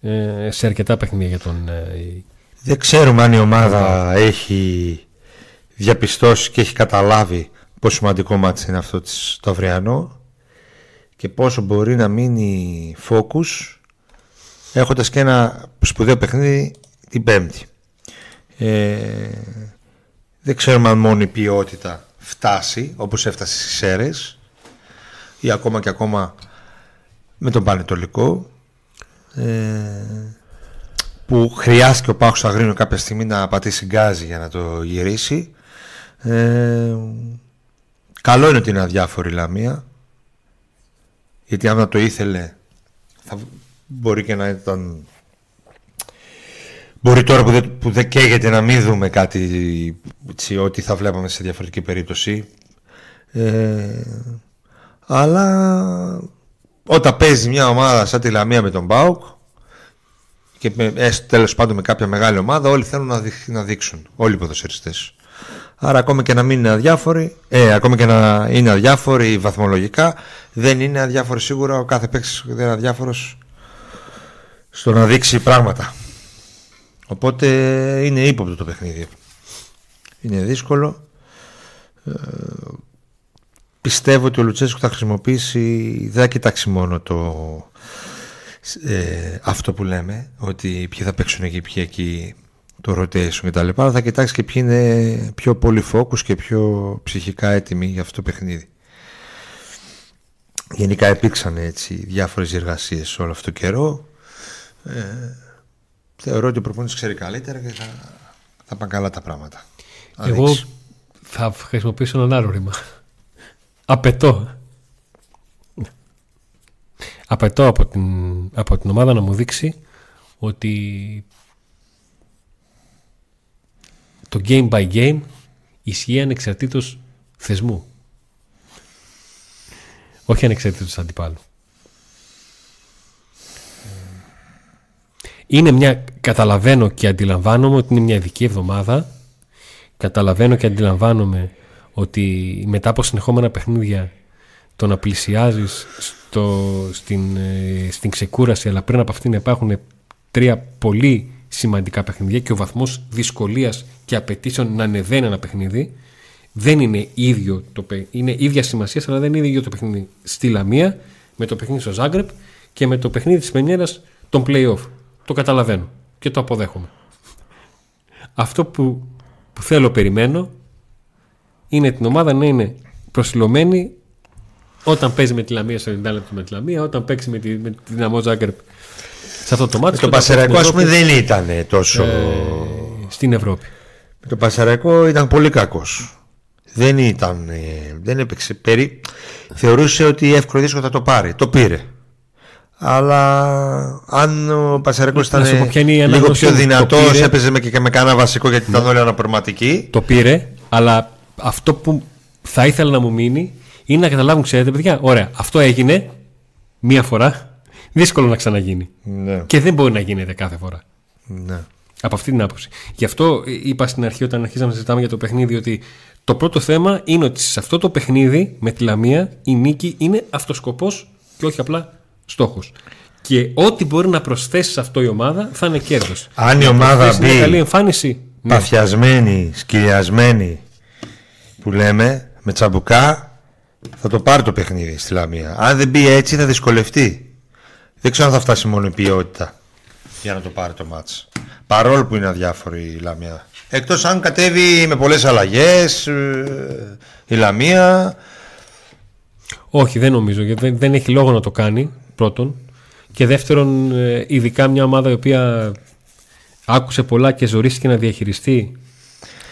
Speaker 1: ε, σε αρκετά παιχνίδια για τον. Ε,
Speaker 2: Δεν ξέρουμε αν η ομάδα έχει διαπιστώσει και έχει καταλάβει πόσο σημαντικό μάτι είναι αυτό το αυριανό και πόσο μπορεί να μείνει focus έχοντας και ένα σπουδαίο παιχνίδι την Πέμπτη. Ε, δεν ξέρουμε αν μόνο η ποιότητα φτάσει όπως έφτασε στις ΣΕΡΕΣ ή ακόμα και ακόμα με τον Πανετολικό ε, που χρειάστηκε ο Πάχος Αγρίνου κάποια στιγμή να πατήσει γκάζι για να το γυρίσει ε, καλό είναι ότι είναι αδιάφορη η Λαμία γιατί άμα το ήθελε θα μπορεί και να ήταν Μπορεί τώρα που δεν, που δεν καίγεται να μην δούμε κάτι έτσι, ότι θα βλέπαμε σε διαφορετική περίπτωση. Ε, αλλά όταν παίζει μια ομάδα σαν τη Λαμία με τον Μπάουκ και έστω τέλος πάντων με κάποια μεγάλη ομάδα όλοι θέλουν να, να δείξουν, όλοι οι ποδοσφαιριστές. Άρα ακόμα και να μην είναι αδιάφοροι, ε, ακόμα και να είναι αδιάφοροι βαθμολογικά, δεν είναι αδιάφοροι σίγουρα, ο κάθε παίκτης δεν είναι αδιάφορος στο να δείξει πράγματα. Οπότε είναι ύποπτο το παιχνίδι. Είναι δύσκολο. Ε, πιστεύω ότι ο Λουτσέσκου θα χρησιμοποιήσει, δεν θα κοιτάξει μόνο το, ε, αυτό που λέμε, ότι ποιοι θα παίξουν εκεί, ποιοι εκεί, το rotation και τα λοιπά, αλλά θα κοιτάξεις και ποιοι είναι πιο πολύ focus και πιο ψυχικά έτοιμοι για αυτό το παιχνίδι. Γενικά υπήρξαν έτσι διάφορες εργασίες όλο αυτό το καιρό. Ε, θεωρώ ότι ο προπονητής ξέρει καλύτερα και θα, θα πάνε καλά τα πράγματα.
Speaker 1: Εγώ θα χρησιμοποιήσω ένα άλλο ρήμα. Απαιτώ. Απαιτώ από την, από την ομάδα να μου δείξει ότι το game by game ισχύει ανεξαρτήτως θεσμού. Όχι ανεξαρτήτως αντιπάλου. Είναι μια, καταλαβαίνω και αντιλαμβάνομαι ότι είναι μια ειδική εβδομάδα. Καταλαβαίνω και αντιλαμβάνομαι ότι μετά από συνεχόμενα παιχνίδια το να πλησιάζεις στο, στην, ε, στην ξεκούραση αλλά πριν από αυτήν υπάρχουν τρία πολύ σημαντικά παιχνίδια και ο βαθμός δυσκολίας και απαιτήσεων να ανεβαίνει ένα παιχνίδι δεν είναι ίδιο το είναι ίδια σημασία αλλά δεν είναι ίδιο το παιχνίδι στη Λαμία με το παιχνίδι στο Ζάγκρεπ και με το παιχνίδι της Μενιέρας των play-off το καταλαβαίνω και το αποδέχομαι. Αυτό που, που θέλω περιμένω είναι την ομάδα να είναι προσιλωμένη όταν παίζει με τη Λαμία στο 90 λεπτό με τη Λαμία, όταν παίξει με τη, με τη Δυναμό Ζάγκρεπ σε αυτό το μάτι.
Speaker 2: Το Πασαρακό, ας πούμε, δεν ήταν τόσο. Ε,
Speaker 1: στην Ευρώπη.
Speaker 2: Το Πασαρακό ήταν πολύ κακός. Δεν ήταν. Ε, δεν έπαιξε. Περί... Θεωρούσε ότι εύκολο δύσκολο θα το πάρει. Το πήρε. Αλλά αν ο Πασαρέκο ήταν λίγο πιο δυνατός, έπαιζε με και με κανένα βασικό γιατί ήταν ναι. όλοι αναπροματικοί.
Speaker 1: Το πήρε, αλλά αυτό που θα ήθελα να μου μείνει είναι να καταλάβουν, ξέρετε, παιδιά, ωραία, αυτό έγινε μία φορά. Δύσκολο να ξαναγίνει.
Speaker 2: Ναι.
Speaker 1: Και δεν μπορεί να γίνεται κάθε φορά.
Speaker 2: Ναι.
Speaker 1: Από αυτή την άποψη. Γι' αυτό είπα στην αρχή, όταν αρχίσαμε να συζητάμε για το παιχνίδι, ότι το πρώτο θέμα είναι ότι σε αυτό το παιχνίδι με τη Λαμία η νίκη είναι αυτοσκοπός και όχι απλά στόχος. Και ό,τι μπορεί να προσθέσει σε αυτό η ομάδα θα είναι κέρδος.
Speaker 2: Αν η ομάδα μπει
Speaker 1: καλή εμφάνιση,
Speaker 2: ναι. παθιασμένη, σκυλιασμένη που λέμε, με τσαμπουκά, θα το πάρει το παιχνίδι στη Λαμία. Αν δεν μπει έτσι θα δυσκολευτεί. Δεν ξέρω αν θα φτάσει μόνο η ποιότητα για να το πάρει το μάτς. Παρόλο που είναι αδιάφορη η Λαμία. Εκτός αν κατέβει με πολλές αλλαγές ε, η Λαμία.
Speaker 1: Όχι δεν νομίζω γιατί δεν έχει λόγο να το κάνει πρώτον. Και δεύτερον, ε, ειδικά μια ομάδα η οποία άκουσε πολλά και ζωρίστηκε να διαχειριστεί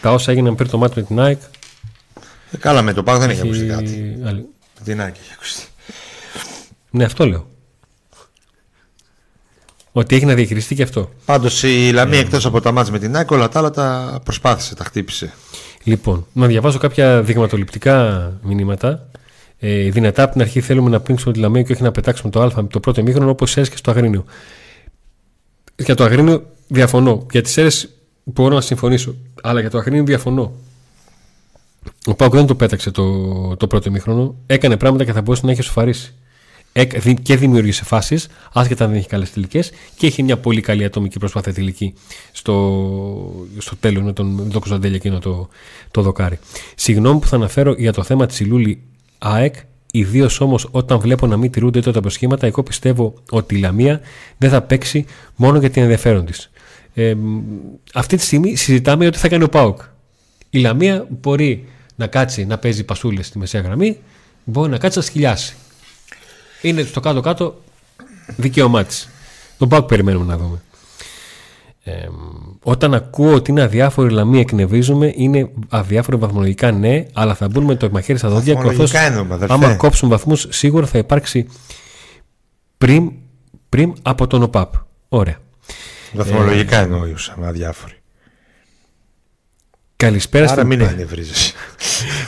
Speaker 1: τα όσα έγιναν πριν το μάτι με την ΑΕΚ.
Speaker 2: Ε, καλά, με το ΠΑΚ δεν έχει ακούσει κάτι. Με την ΑΕΚ έχει ακουστεί.
Speaker 1: Ναι, αυτό λέω. Ότι έχει να διαχειριστεί και αυτό.
Speaker 2: Πάντως η Λαμία ε, εκτός από τα μάτια με την ΑΕΚ, όλα τα άλλα τα προσπάθησε, τα χτύπησε.
Speaker 1: Λοιπόν, να διαβάσω κάποια δειγματοληπτικά μηνύματα. Ε, δυνατά από την αρχή θέλουμε να πνίξουμε τη Λαμία και όχι να πετάξουμε το Α με το πρώτο μήχρονο όπως έσαι και στο Αγρίνιο. Για το Αγρίνιο διαφωνώ. Για τις αίρες μπορώ να συμφωνήσω. Αλλά για το Αγρίνιο διαφωνώ. Ο Πάουκ δεν το πέταξε το, το πρώτο μήχρονο. Έκανε πράγματα και θα μπορούσε να έχει σοφαρίσει. Και δημιούργησε φάσεις, άσχετα αν δεν έχει καλές τελικές, και έχει μια πολύ καλή ατομική προσπάθεια τελική στο, στο τέλος με τον, με τον Κωνσταντέλια εκείνο το, το δοκάρι. Συγγνώμη που θα αναφέρω για το θέμα της Ηλούλη ΑΕΚ, ιδίως όμως όταν βλέπω να μην τηρούνται τότε τα προσχήματα, εγώ πιστεύω ότι η Λαμία δεν θα παίξει μόνο για την ενδιαφέρον της. Ε, αυτή τη στιγμή συζητάμε ότι θα κάνει ο Πάοκ. Η Λαμία μπορεί να κάτσει να παίζει πασούλες στη μεσαία γραμμή, μπορεί να κάτσει να σκυλιάσει. Είναι στο κάτω-κάτω δικαίωμά της. Τον Πάοκ περιμένουμε να δούμε. Ε, όταν ακούω ότι είναι αδιάφοροι Λαμία εκνευρίζουμε, είναι αδιάφοροι βαθμολογικά ναι, αλλά θα μπουν με το μαχαίρι στα δόντια. Καθώ άμα κόψουν βαθμούς, σίγουρα θα υπάρξει πριν, πριν από τον ΟΠΑΠ. Ωραία.
Speaker 2: Βαθμολογικά ε, εννοούσαμε αδιάφοροι.
Speaker 1: Καλησπέρα
Speaker 2: Άρα
Speaker 1: στην...
Speaker 2: μην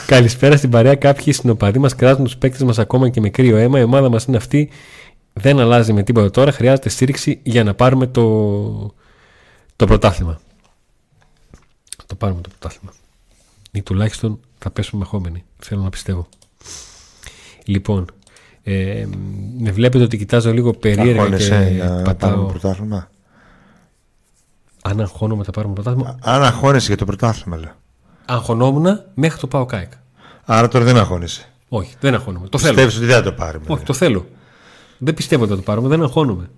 Speaker 1: Καλησπέρα στην παρέα. Κάποιοι συνοπαδοί μας κράτουν τους παίκτες μας ακόμα και με κρύο αίμα. Η ομάδα μας είναι αυτή. Δεν αλλάζει με τίποτα τώρα. Χρειάζεται στήριξη για να πάρουμε το, το πρωτάθλημα. Το πάρουμε το πρωτάθλημα. Ή τουλάχιστον θα πέσουμε μεχόμενοι. Θέλω να πιστεύω. Λοιπόν, ε, με βλέπετε ότι κοιτάζω λίγο περίεργα και πατάω.
Speaker 2: πρωτάθλημα;
Speaker 1: Αν αγχώνομαι θα πάρουμε πρωτάθλημα.
Speaker 2: Αν αγχώνεσαι για το πρωτάθλημα, λέω.
Speaker 1: Αγχωνόμουν μέχρι το ΠΑΟΚ-ΑΕΚ.
Speaker 2: Άρα τώρα δεν αγχώνεσαι.
Speaker 1: Όχι, δεν αγχώνομαι. Το θέλω.
Speaker 2: Πιστεύεις ότι δεν θα το πάρουμε.
Speaker 1: Όχι, το θέλω. Δεν πιστεύω ότι θα το πάρουμε, δεν αγχώνομαι.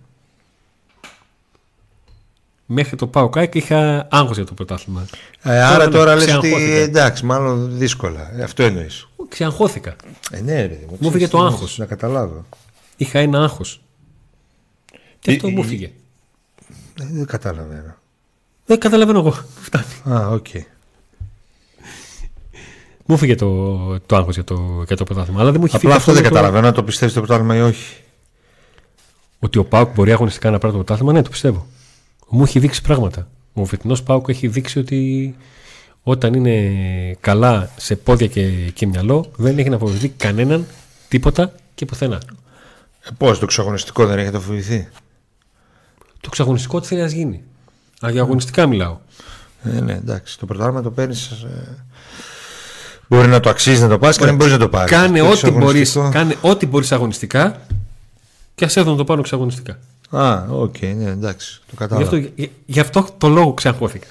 Speaker 1: Μέχρι το ΠΑΟΚ-ΑΕΚ είχα άγχος για το πρωτάθλημα.
Speaker 2: Ε, άρα τώρα λες ότι εντάξει, μάλλον δύσκολα. Ε, αυτό εννοείς.
Speaker 1: Ξεαγχώθηκα.
Speaker 2: Ε, ναι, ρε,
Speaker 1: μου έφυγε το άγχος.
Speaker 2: Να καταλάβω.
Speaker 1: Είχα ένα άγχος. Και αυτό μου έφυγε.
Speaker 2: Δεν καταλαβαίνω.
Speaker 1: Δεν καταλαβαίνω εγώ. Φτάνει.
Speaker 2: Α, οκ. Okay.
Speaker 1: Μου 'φυγε το, το άγχος για το, για το πρωτάθλημα. Αλλά δεν μου έχει
Speaker 2: Απλά αυτό δεν το... καταλαβαίνω, αν το πιστεύεις το πρωτάθλημα ή όχι;
Speaker 1: Ότι ο ΠΑΟΚ μπορεί αγωνιστικά να πάρει το πρωτάθλημα, ναι, το πιστεύω. Μου έχει δείξει πράγματα. Ο φετινός Πάουκ έχει δείξει ότι όταν είναι καλά σε πόδια και, και μυαλό, δεν έχει να φοβηθεί κανέναν, τίποτα και πουθενά.
Speaker 2: Ε, Πώς το ξαγωνιστικό δεν έχει να φοβηθεί;
Speaker 1: Το ξαγωνιστικό τι θέλει να γίνει. Αγιαγωνιστικά μιλάω.
Speaker 2: Ε, ναι, εντάξει. Το πρωτάθλημα το παίρνεις. Ε, μπορεί να το αξίζεις να το πάρει και δεν μπορείς να το πάρεις.
Speaker 1: Κάνε ό,τι μπορείς κάνε ό,τι μπορείς αγωνιστικά και ας έρθουν να το πάρουν εξαγωνιστικά.
Speaker 2: Α, οκ, okay, ναι, εντάξει. Το κατάλαβα.
Speaker 1: Γι' αυτό, γι αυτό το λόγο ξεαγχώθηκα.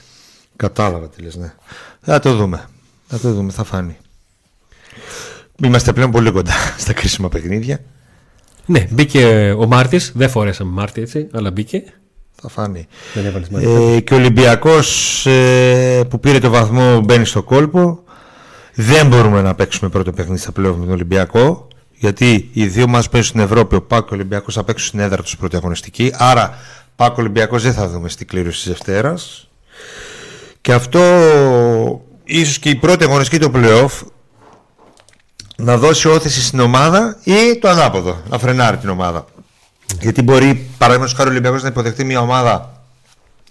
Speaker 2: Κατάλαβα τι λες, ναι. Θα το δούμε. Θα το δούμε, θα φανεί. Είμαστε πλέον πολύ κοντά στα κρίσιμα παιχνίδια.
Speaker 1: Ναι, μπήκε ο Μάρτης. Δεν φορέσαμε Μάρτι έτσι, αλλά μπήκε.
Speaker 2: Θα φανεί. Ε, και ο Ολυμπιακός ε, που πήρε το βαθμό μπαίνει στο κόλπο. Δεν μπορούμε να παίξουμε πρώτο παιχνίδι στα πλέον με τον Ολυμπιακό. Γιατί οι δύο μας παίζουν στην Ευρώπη. Ο ΠΑΟΚ, ο Ολυμπιακός θα παίξουν στην έδρα τους πρώτη αγωνιστική. Άρα Πάκο Ολυμπιακός δεν θα δούμε στην κλήρωση της Δευτέρας. Και αυτό ίσως και η πρώτη αγωνιστική του playoff να δώσει όθηση στην ομάδα ή το ανάποδο, να φρενάρει την ομάδα. Γιατί μπορεί, παραδείγματος χάρη, ο Ολυμπιακός να υποδεχτεί μια ομάδα,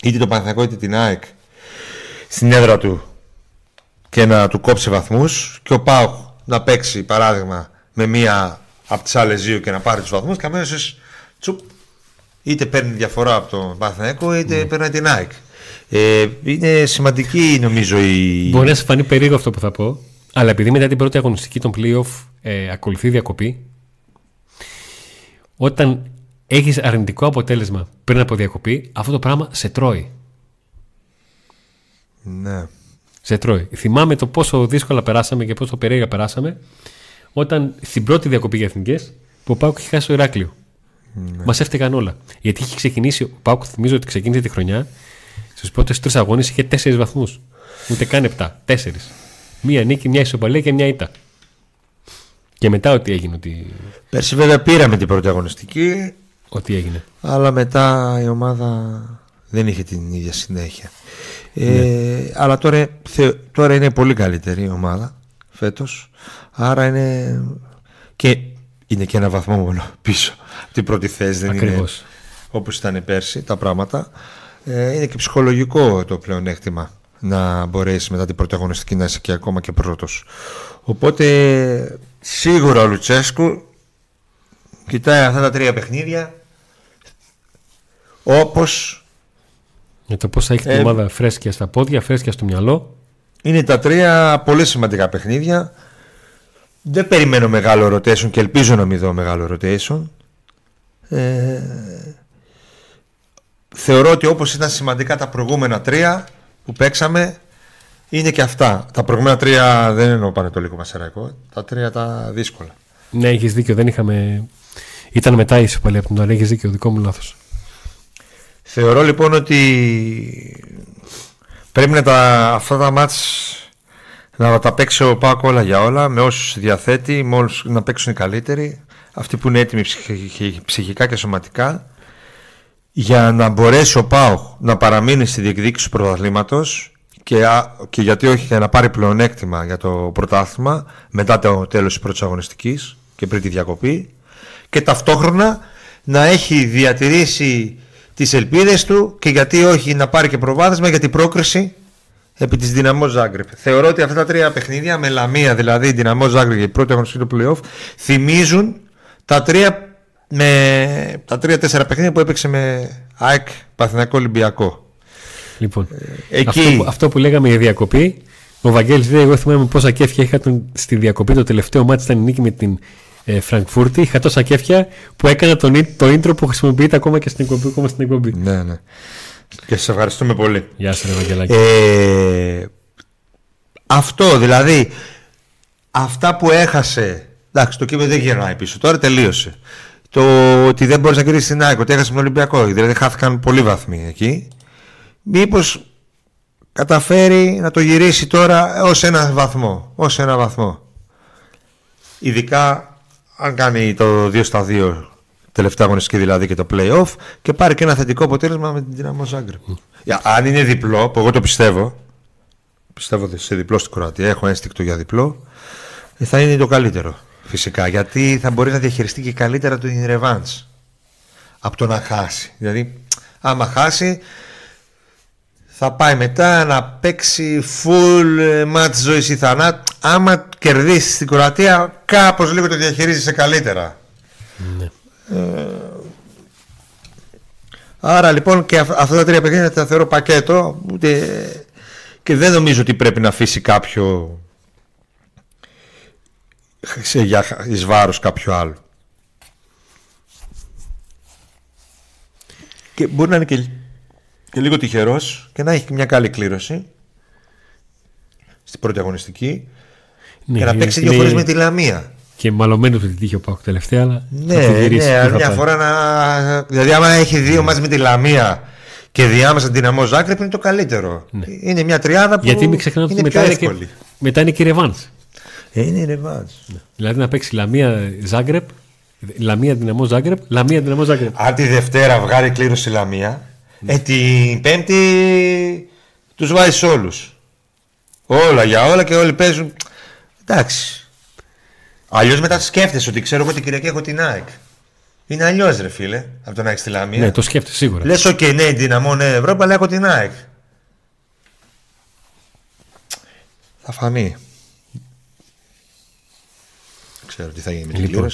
Speaker 2: είτε το Παναθηναϊκό είτε την ΑΕΚ, στην έδρα του και να του κόψει βαθμούς. Και ο Πάουκ να παίξει, παράδειγμα, με μία από τις άλλες δύο και να πάρει τους βαθμούς. Και αμέσως τσουπ, είτε παίρνει διαφορά από τον Παναθηναϊκό είτε mm. παίρνει την ΑΕΚ. Ε, είναι σημαντική νομίζω η.
Speaker 1: Μπορεί να σας φανεί περίεργο αυτό που θα πω, αλλά επειδή μετά την πρώτη αγωνιστική των playoff ε, ακολουθεί διακοπή, όταν έχεις αρνητικό αποτέλεσμα πριν από διακοπή, αυτό το πράγμα σε τρώει.
Speaker 2: Ναι.
Speaker 1: Σε τρώει. Θυμάμαι το πόσο δύσκολα περάσαμε και πόσο περίεργα περάσαμε όταν στην πρώτη διακοπή για εθνικές που ο Πάουκ είχε χάσει το Ηράκλειο. Ναι. Μας έφταιγαν όλα. Γιατί είχε ξεκινήσει, ο Πάουκ θυμίζω ότι ξεκίνησε τη χρονιά, στου πρώτες τρεις αγώνες είχε τέσσερις βαθμούς. Ούτε καν επτά. Τέσσερις. Μία νίκη, μια ισοπαλία και μια ήττα. Και μετά ό,τι έγινε. Ότι...
Speaker 2: Πέρσι βέβαια πήραμε την πρώτη αγωνιστική.
Speaker 1: Ό,τι έγινε.
Speaker 2: Αλλά μετά η ομάδα δεν είχε την ίδια συνέχεια. Ε, ναι. αλλά τώρα, τώρα είναι πολύ καλύτερη η ομάδα φέτος. Άρα είναι και είναι και ένα βαθμό μόνο πίσω από την πρώτη θέση. Δεν είναι όπως ήταν πέρσι τα πράγματα. Ε, είναι και ψυχολογικό το πλεονέκτημα να μπορέσει μετά την πρωταγωνιστική να είσαι και ακόμα και πρώτος. Οπότε σίγουρα ο Λουτσέσκου κοιτάει αυτά τα τρία παιχνίδια όπως
Speaker 1: για το πώς θα έχει την ε, ομάδα φρέσκια στα πόδια, φρέσκια στο μυαλό.
Speaker 2: Είναι τα τρία πολύ σημαντικά παιχνίδια. Δεν περιμένω μεγάλο rotation και ελπίζω να μην δω μεγάλο rotation. Ε, θεωρώ ότι όπως ήταν σημαντικά τα προηγούμενα τρία που παίξαμε είναι και αυτά. Τα προηγούμενα τρία δεν εννοώ πανετολικό μασεραϊκό. Τα τρία τα δύσκολα.
Speaker 1: Ναι, έχεις δίκιο. Δεν είχαμε. Ήταν μετά η ισοπαλία από την άλλη. Έχεις δίκιο. Δικό μου λάθος.
Speaker 2: Θεωρώ λοιπόν ότι πρέπει να τα, αυτά τα μάτς να τα παίξει ο Πάκ όλα για όλα με όσους διαθέτει, με όλους να παίξουν οι καλύτεροι αυτοί που είναι έτοιμοι ψυχικά και σωματικά για να μπορέσει ο Πάοχ να παραμείνει στη διεκδίκηση του πρωταθλήματος και, και γιατί όχι για να πάρει πλεονέκτημα για το πρωτάθλημα μετά το τέλος της πρώτης αγωνιστικής και πριν τη διακοπή και ταυτόχρονα να έχει διατηρήσει τις ελπίδες του και γιατί όχι να πάρει και προβάδισμα για την πρόκριση επί της Δυναμό Ζάγκρεπ. Θεωρώ ότι αυτά τα τρία παιχνίδια με Λαμία δηλαδή Δυναμό Ζάγκρεπ και η πρώτη αγωνιστική του playoff θυμίζουν τα τρία με τα τρία-τέσσερα παιχνίδια που έπαιξε με ΑΕΚ Παθηνακό Ολυμπιακό.
Speaker 1: Λοιπόν, ε, εκεί... αυτό, που, αυτό που λέγαμε για διακοπή, ο Βαγγέλης λέει: Εγώ θυμάμαι πόσα κέφια είχα τον, στη διακοπή. Το τελευταίο μάτι ήταν η νίκη με την ε, Φραγκφούρτη. Είχα τόσα κέφια που έκανα τον, το intro που χρησιμοποιείται ακόμα και στην εκπομπή. Ακόμα στην εκπομπή.
Speaker 2: Ναι, ναι. Και σας ευχαριστούμε πολύ.
Speaker 1: Γεια σας, Βαγγελάκη.
Speaker 2: Ε, αυτό δηλαδή, αυτά που έχασε. Εντάξει, το κείμενο δεν γυρνάει πίσω. Τώρα τελείωσε το ότι δεν μπορείς να κερδίσεις την ΑΕΚ, ότι έχασες τον Ολυμπιακό, δηλαδή χάθηκαν πολλοί βαθμοί εκεί. Μήπως καταφέρει να το γυρίσει τώρα ως ένα βαθμό. Ως ένα βαθμό. Ειδικά αν κάνει το 2 στα 2 τελευταία αγωνιστική δηλαδή και το play-off και πάρει και ένα θετικό αποτέλεσμα με την Δυναμό Ζάγκρεπ. Mm. Αν είναι διπλό, που εγώ το πιστεύω, πιστεύω σε διπλό στην Κροατία, έχω ένστικτο για διπλό, θα είναι το καλύτερο. Φυσικά, γιατί θα μπορεί να διαχειριστεί και καλύτερα το revenge από το να χάσει. Δηλαδή, άμα χάσει, θα πάει μετά να παίξει full ε, match ζωής ή θανάτου. Άμα κερδίσεις στην Κροατία, κάπως λίγο το διαχειρίζεσαι καλύτερα. Ναι. Ε, άρα λοιπόν και αυτά τα τρία παιχνίδια τα θεωρώ πακέτο ούτε, και δεν νομίζω ότι πρέπει να αφήσει κάποιο σε, για, εις βάρος κάποιου άλλου. Και μπορεί να είναι και, και λίγο τυχερός και να έχει μια καλή κλήρωση στην πρώτη αγωνιστική ναι, και να παίξει δύο φορές με τη Λαμία.
Speaker 1: Και μαλωμένος του τύχη ο Πάκου τελευταία, αλλά
Speaker 2: ναι, θα ναι, μια φορά να... Δηλαδή άμα έχει δύο μαζί με τη Λαμία και διάμεσα δυναμό Ζάκρεπ είναι το καλύτερο. Ναι. Είναι μια τριάδα που
Speaker 1: Γιατί μην ξεχνάμε ότι μετά, είναι και, μετά είναι και ρεβάνς.
Speaker 2: Ε, είναι ρεβάζ.
Speaker 1: Ναι. Δηλαδή να παίξει Λαμία Ζάγκρεπ, Λαμία Δυναμό Ζάγκρεπ, Λαμία Δυναμό Ζάγκρεπ.
Speaker 2: Αν τη Δευτέρα βγάλει κλήρωση Λαμία, ναι. ε, την Πέμπτη τους βάζει όλους. Όλα για όλα και όλοι παίζουν. Εντάξει. Αλλιώς μετά σκέφτεσαι ότι ξέρω εγώ την Κυριακή έχω την ΑΕΚ. Είναι αλλιώς ρε φίλε από το να έχεις τη Λαμία.
Speaker 1: Ναι, το σκέφτεσαι σίγουρα.
Speaker 2: Λες, οκ, okay, ναι, Ντιναμό, ναι, Ευρώπη, αλλά έχω την ΑΕΚ. Θα φανεί ξέρω τι θα γίνει με την λοιπόν,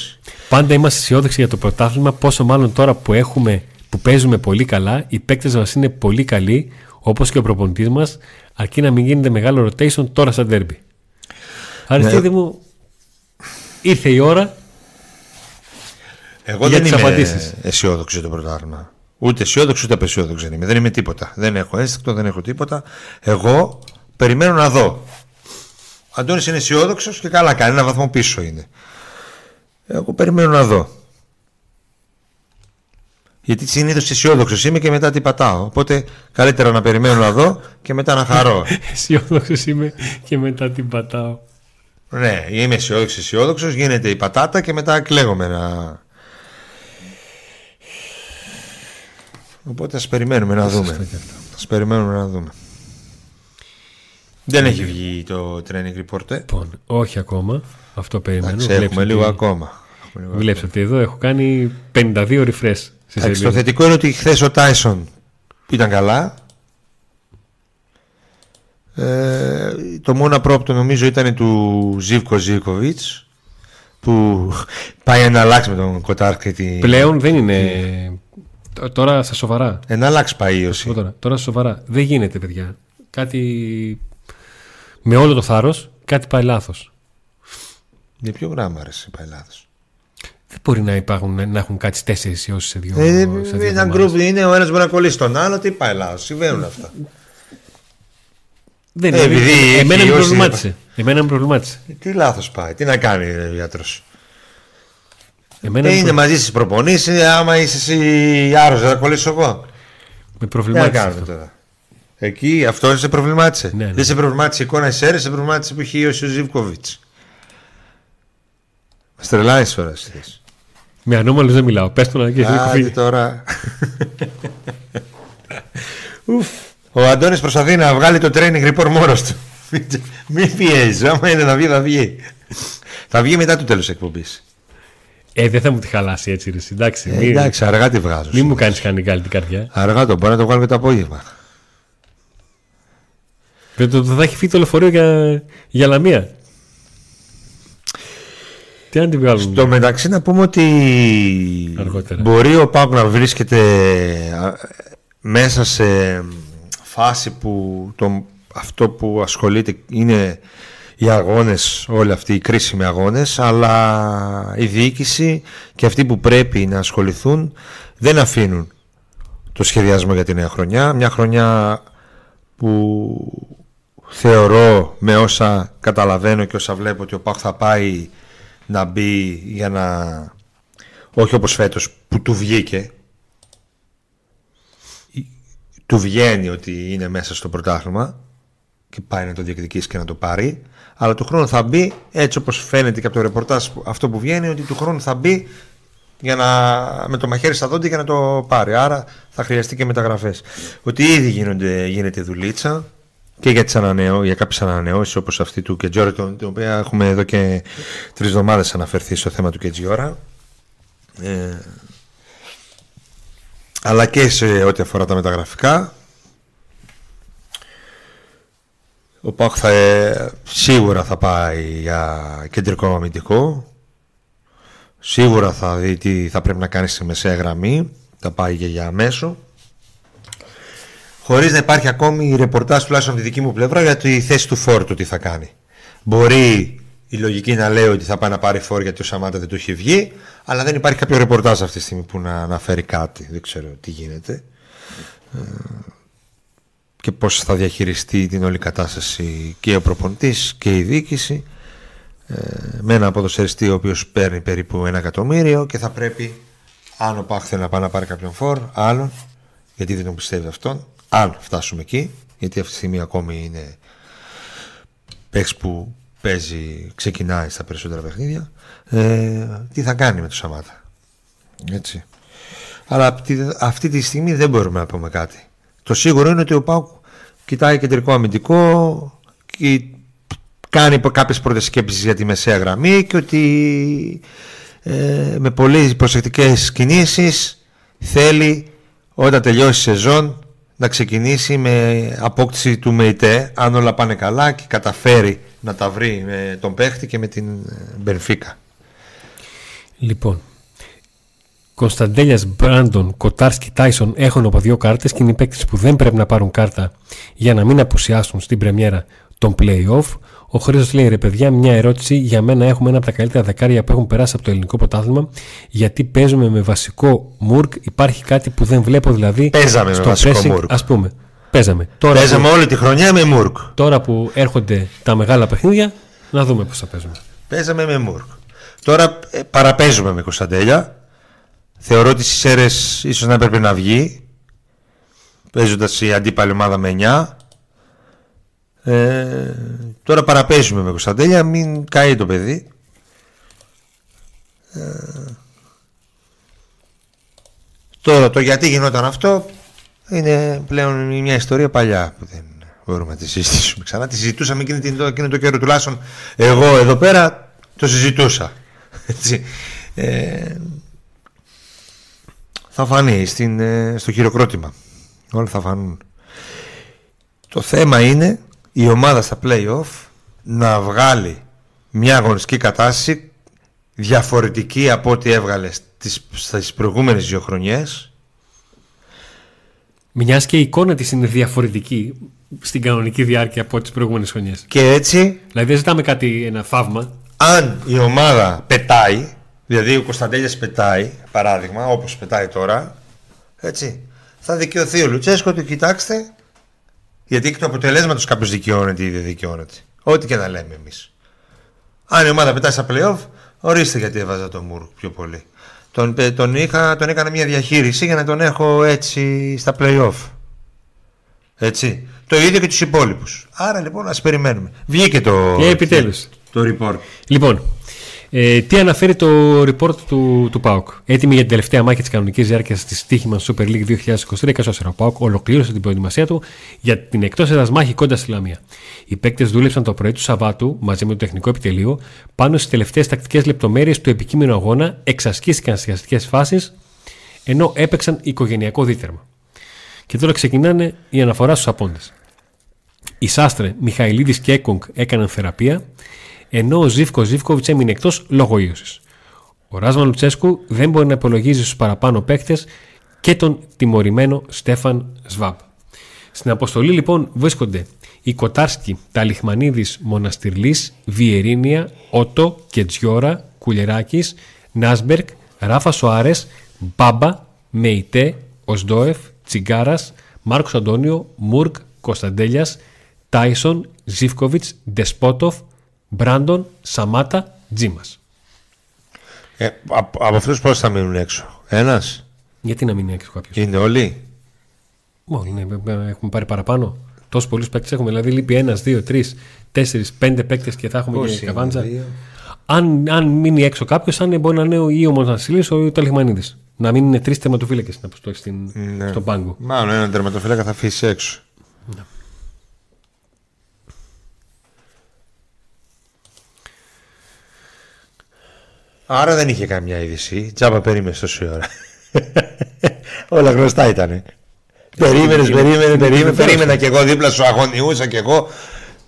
Speaker 1: Πάντα είμαστε αισιόδοξοι για το πρωτάθλημα, πόσο μάλλον τώρα που, έχουμε, που παίζουμε πολύ καλά, οι παίκτες μας είναι πολύ καλοί, όπως και ο προπονητής μας, αρκεί να μην γίνεται μεγάλο rotation τώρα σαν derby. Αριστίδη ναι. μου, ήρθε η ώρα.
Speaker 2: Εγώ για δεν είμαι αισιόδοξο για το πρωτάθλημα. Ούτε αισιόδοξο ούτε απεσιόδοξο δεν είμαι. Δεν είμαι τίποτα. Δεν έχω ένστικτο, δεν έχω τίποτα. Εγώ περιμένω να δω. Αντώνης είναι αισιόδοξος και καλά κάνει. Ένα βαθμό πίσω είναι. Εγώ περιμένω να δω. Γιατί συνήθως αισιόδοξος είμαι και μετά τι πατάω. Οπότε καλύτερα να περιμένω να δω και μετά να χαρώ.
Speaker 1: αισιόδοξος είμαι και μετά την πατάω.
Speaker 2: Ναι, είμαι αισιόδοξο, αισιόδοξος, γίνεται η πατάτα και μετά κλαίγομαι να. Οπότε ας περιμένουμε να δούμε. Α περιμένουμε να δούμε. Δεν έχει βγει το training report. Ε;
Speaker 1: Λοιπόν, όχι ακόμα. Αυτό περιμένω.
Speaker 2: έχουμε λίγο ακόμα.
Speaker 1: Βλέπετε ότι εδώ έχω κάνει 52 refresh.
Speaker 2: το θετικό είναι ότι χθες ο Τάισον ήταν καλά. Ε, το μόνο απρόπτο νομίζω ήταν του Ζίβκο Ζίβκοβιτ που πάει να αλλάξει με τον Κοτάρ
Speaker 1: Πλέον δεν είναι. Τώρα στα σοβαρά.
Speaker 2: Ένα αλλάξει πάει
Speaker 1: Τώρα, τώρα στα σοβαρά. Δεν γίνεται, παιδιά. Κάτι. Με όλο το θάρρος, κάτι πάει λάθος.
Speaker 2: Για ποιο γράμμα άρεσε πάει λάθος;
Speaker 1: Δεν μπορεί να, υπάρχουν, να έχουν κάτσει τέσσερις ιώσει σε δύο,
Speaker 2: Ε,
Speaker 1: σε δύο
Speaker 2: ένα
Speaker 1: εβδομάδες.
Speaker 2: γκρουπ είναι ο ένας μπορεί να κολλήσει τον άλλο. Τι πάει Ελλάδα, συμβαίνουν αυτά.
Speaker 1: Δεν
Speaker 2: Ε,
Speaker 1: είναι.
Speaker 2: επειδή έχει
Speaker 1: εμένα με
Speaker 2: ιώσει-
Speaker 1: προβλημάτισε. Εμένα με προβλημάτισε.
Speaker 2: Τι λάθος πάει, τι να κάνει ο γιατρός.
Speaker 1: Εμένα με
Speaker 2: είναι
Speaker 1: προ-
Speaker 2: μαζί στις προπονήσεις, άμα είσαι εσύ άρρωστος, θα κολλήσω εγώ.
Speaker 1: με
Speaker 2: Τι να
Speaker 1: προβλημάτισε.
Speaker 2: κάνουμε
Speaker 1: αυτό.
Speaker 2: τώρα. Εκεί αυτό σε προβλημάτισε.
Speaker 1: Ναι, ναι.
Speaker 2: Δεν σε προβλημάτισε η εικόνα τη αίρεση, σε προβλημάτισε που είχε ιώσει ο Ζιβκοβιτ. Μας τρελάει τώρα εσύ.
Speaker 1: Με ανώμαλου δεν μιλάω. Πες το να και έχει
Speaker 2: Άντε
Speaker 1: φύγει.
Speaker 2: τώρα. Ουφ. Ο Αντώνης προσπαθεί να βγάλει το training report μόνος του. Μην πιέζεις. Άμα είναι να βγει, θα βγει. θα βγει μετά το τέλος εκπομπής.
Speaker 1: Ε, δεν θα μου τη χαλάσει έτσι. Ρε. Εντάξει,
Speaker 2: Ε,
Speaker 1: μην,
Speaker 2: εντάξει, αργά τη βγάζω.
Speaker 1: μην μου κάνεις κανεί την καρδιά.
Speaker 2: Αργά το μπορεί να το βγάλουμε το απόγευμα.
Speaker 1: Δεν το, το θα έχει φύγει το λεωφορείο για, για λαμία. Τι αν τη βγάλουν.
Speaker 2: Στο μεταξύ να πούμε ότι
Speaker 1: Αργότερα.
Speaker 2: μπορεί ο Πάκου να βρίσκεται α, μέσα σε φάση που το, αυτό που ασχολείται είναι οι αγώνες, όλοι αυτοί οι κρίσιμοι αγώνες αλλά η διοίκηση και αυτοί που πρέπει να ασχοληθούν δεν αφήνουν το σχεδιασμό για τη νέα χρονιά. Μια χρονιά που θεωρώ με όσα καταλαβαίνω και όσα βλέπω ότι ο Πάκου θα πάει να μπει για να όχι όπως φέτος που του βγήκε του βγαίνει ότι είναι μέσα στο πρωτάθλημα και πάει να το διεκδικήσει και να το πάρει αλλά του χρόνου θα μπει έτσι όπως φαίνεται και από το ρεπορτάζ που- αυτό που βγαίνει ότι του χρόνου θα μπει για να, με το μαχαίρι στα δόντια για να το πάρει. Άρα θα χρειαστεί και μεταγραφές. Ότι ήδη γίνονται, γίνεται δουλίτσα και για, τις ανανεώ, για κάποιες ανανεώσεις όπως αυτή του Κετζόρα την οποία έχουμε εδώ και τρεις εβδομάδες αναφερθεί στο θέμα του Κετζιόρα. Ε, αλλά και σε ό,τι αφορά τα μεταγραφικά ο Πάκ θα, ε, σίγουρα θα πάει για κεντρικό αμυντικό. Σίγουρα θα δει τι θα πρέπει να κάνει στη μεσαία γραμμή. Θα πάει και για μέσο χωρίς να υπάρχει ακόμη ρεπορτάζ τουλάχιστον από τη δική μου πλευρά για τη θέση του φόρτου τι θα κάνει. Μπορεί η λογική να λέει ότι θα πάει να πάρει φόρ γιατί ο Σαμάτα δεν του έχει βγει αλλά δεν υπάρχει κάποιο ρεπορτάζ αυτή τη στιγμή που να αναφέρει κάτι. Δεν ξέρω τι γίνεται. Ε, και πώς θα διαχειριστεί την όλη κατάσταση και ο προπονητής και η διοίκηση ε, με ένα ποδοσφαιριστή ο οποίος παίρνει περίπου ένα εκατομμύριο και θα πρέπει αν ο Πάχ θέλει να πάει να πάρει κάποιον φόρ άλλον γιατί δεν τον πιστεύει αυτόν αν φτάσουμε εκεί γιατί αυτή τη στιγμή ακόμη είναι παίξ που παίζει, ξεκινάει στα περισσότερα παιχνίδια ε, τι θα κάνει με το Σαμάτα έτσι. Αλλά αυτή, αυτή τη στιγμή δεν μπορούμε να πούμε κάτι. Το σίγουρο είναι ότι ο Πάουκ κοιτάει κεντρικό αμυντικό και κάνει κάποιες πρώτες σκέψεις για τη μεσαία γραμμή και ότι ε, με πολύ προσεκτικές κινήσεις θέλει όταν τελειώσει η σεζόν να ξεκινήσει με απόκτηση του ΜΕΙΤΕ αν όλα πάνε καλά και καταφέρει να τα βρει με τον παίχτη και με την Μπενφίκα.
Speaker 1: Λοιπόν, Κωνσταντέλιας, Μπράντον, Κοτάρσκι, Τάισον έχουν από δύο κάρτες και είναι οι παίκτες που δεν πρέπει να πάρουν κάρτα για να μην απουσιάσουν στην πρεμιέρα των playoff. Ο Χρήστος λέει: Ρε παιδιά, μια ερώτηση. Για μένα έχουμε ένα από τα καλύτερα δεκάρια που έχουν περάσει από το ελληνικό πρωτάθλημα. Γιατί παίζουμε με βασικό Μουρκ. Υπάρχει κάτι που δεν βλέπω δηλαδή.
Speaker 2: Παίζαμε με
Speaker 1: στο
Speaker 2: βασικό
Speaker 1: pressing,
Speaker 2: Μουρκ.
Speaker 1: Ας πούμε. Παίζαμε. Τώρα,
Speaker 2: Παίζαμε
Speaker 1: που,
Speaker 2: όλη τη χρονιά με Μουρκ.
Speaker 1: τώρα που έρχονται τα μεγάλα παιχνίδια, να δούμε πώς θα παίζουμε.
Speaker 2: Παίζαμε με Μουρκ. Τώρα ε, παραπέζουμε με Κωνσταντέλια. Θεωρώ ότι στις αίρες ίσως να έπρεπε να βγει. Παίζοντας η αντίπαλη ομάδα με 9. Ε, τώρα παραπέζουμε με Κωνσταντέλια. Μην καεί το παιδί. Ε, τώρα το γιατί γινόταν αυτό είναι πλέον μια ιστορία παλιά που δεν μπορούμε να τη συζητήσουμε ξανά. Τη συζητούσαμε εκείνη, την, εκείνο το καιρό τουλάχιστον εγώ εδώ πέρα το συζητούσα. Έτσι. Ε, θα φανεί στην, ε, στο χειροκρότημα. Όλα θα φανούν. Το θέμα είναι η ομάδα στα play-off να βγάλει μια αγωνιστική κατάσταση διαφορετική από ό,τι έβγαλε στις, στις προηγούμενες δύο χρονιές
Speaker 1: Μιας και η εικόνα της είναι διαφορετική στην κανονική διάρκεια από τις προηγούμενες χρονιές.
Speaker 2: και έτσι
Speaker 1: Δηλαδή δεν ζητάμε κάτι, ένα θαύμα.
Speaker 2: αν η ομάδα πετάει δηλαδή ο Κωνσταντέλιας πετάει, παράδειγμα, όπως πετάει τώρα, έτσι, θα δικαιωθεί ο Λουτσέσκο ότι κοιτάξτε, γιατί εκ του αποτελέσματος κάποιος δικαιώνεται ή δεν δικαιώνεται. Ό,τι και να λέμε εμείς. Αν η ομάδα πετάει στα playoff, ορίστε γιατί έβαζα τον Μουρκ πιο πολύ. Τον, τον, είχα, τον έκανα μια διαχείριση για να τον έχω έτσι στα playoff. Έτσι. Το ίδιο και τους υπόλοιπους. Άρα λοιπόν ας περιμένουμε. Βγήκε το.
Speaker 1: Και επιτέλους.
Speaker 2: Το report.
Speaker 1: Λοιπόν, ε, τι αναφέρει το report του, του ΠΑΟΚ; Έτοιμη για την τελευταία μάχη της κανονικής διάρκειας της Τύχημα Super League 2023 Ο ΠΑΟΚ ολοκλήρωσε την προετοιμασία του για την εκτός έδρας μάχη κοντά στη Λαμία. Οι παίκτες δούλεψαν το πρωί του Σαββάτου μαζί με το τεχνικό επιτελείο πάνω στις τελευταίες τακτικές λεπτομέρειες του επικείμενου αγώνα, εξασκήθηκαν στι αστικές φάσεις ενώ έπαιξαν οικογενειακό δίτερμα. Και τώρα ξεκινάνε η αναφορά στους απόντες. Οι Σάστρε, Μιχαηλίδης και Έκογκ έκαναν θεραπεία, ενώ ο Ζήφκο Ζήφκοβιτς έμεινε εκτός λόγω ίωσης. Ο Ράσμαν Λουτσέσκου δεν μπορεί να υπολογίζει στους παραπάνω παίκτες και τον τιμωρημένο Στέφαν Σβάμπ. Στην αποστολή λοιπόν βρίσκονται οι Κοτάρσκι, Ταλιχμανίδης, Μοναστηρλής, Βιερίνια, Ότο, Κετζιόρα, Κουλεράκη, Νάσμπερκ, Ράφα Σοάρες, Μπάμπα, Μεϊτέ, Οσντόεφ, Τσιγκάρας, Μάρκος Αντώνιο, Μουρκ, Κωνσταντέλιας, Τάισον, Ζήφκοβιτς, Ντεσπότοφ, Μπράντον, Σαμάτα, Τζίμας.
Speaker 2: Ε, από από αυτούς πώς θα μείνουν έξω. Ένας;
Speaker 1: Γιατί να μην είναι έξω κάποιος;
Speaker 2: Είναι όλοι;
Speaker 1: Όλοι ναι, έχουμε πάρει παραπάνω. Τόσους πολλούς παίκτες έχουμε. Δηλαδή λείπει ένας, δύο, τρεις, τέσσερις, πέντε παίκτες και θα έχουμε
Speaker 2: Πόσοι
Speaker 1: και
Speaker 2: είναι,
Speaker 1: καβάντζα.
Speaker 2: δύο;
Speaker 1: Αν, αν μείνει έξω κάποιος, αν μπορεί να είναι ο- ή ο Μονασίλη ή ο Ταλιχμανίδη. Να μην είναι τρεις τερματοφύλακες στην,
Speaker 2: Ναι.
Speaker 1: στον πάγκο.
Speaker 2: Μάλλον έναν τερματοφύλακα θα αφήσει έξω. Άρα δεν είχε καμιά είδηση. Τζάμπα περίμενες τόση ώρα. Όλα γνωστά ήταν. Περίμενες, περίμενες, περίμενες. Περίμενα κι εγώ δίπλα σου, αγωνιούσα κι εγώ.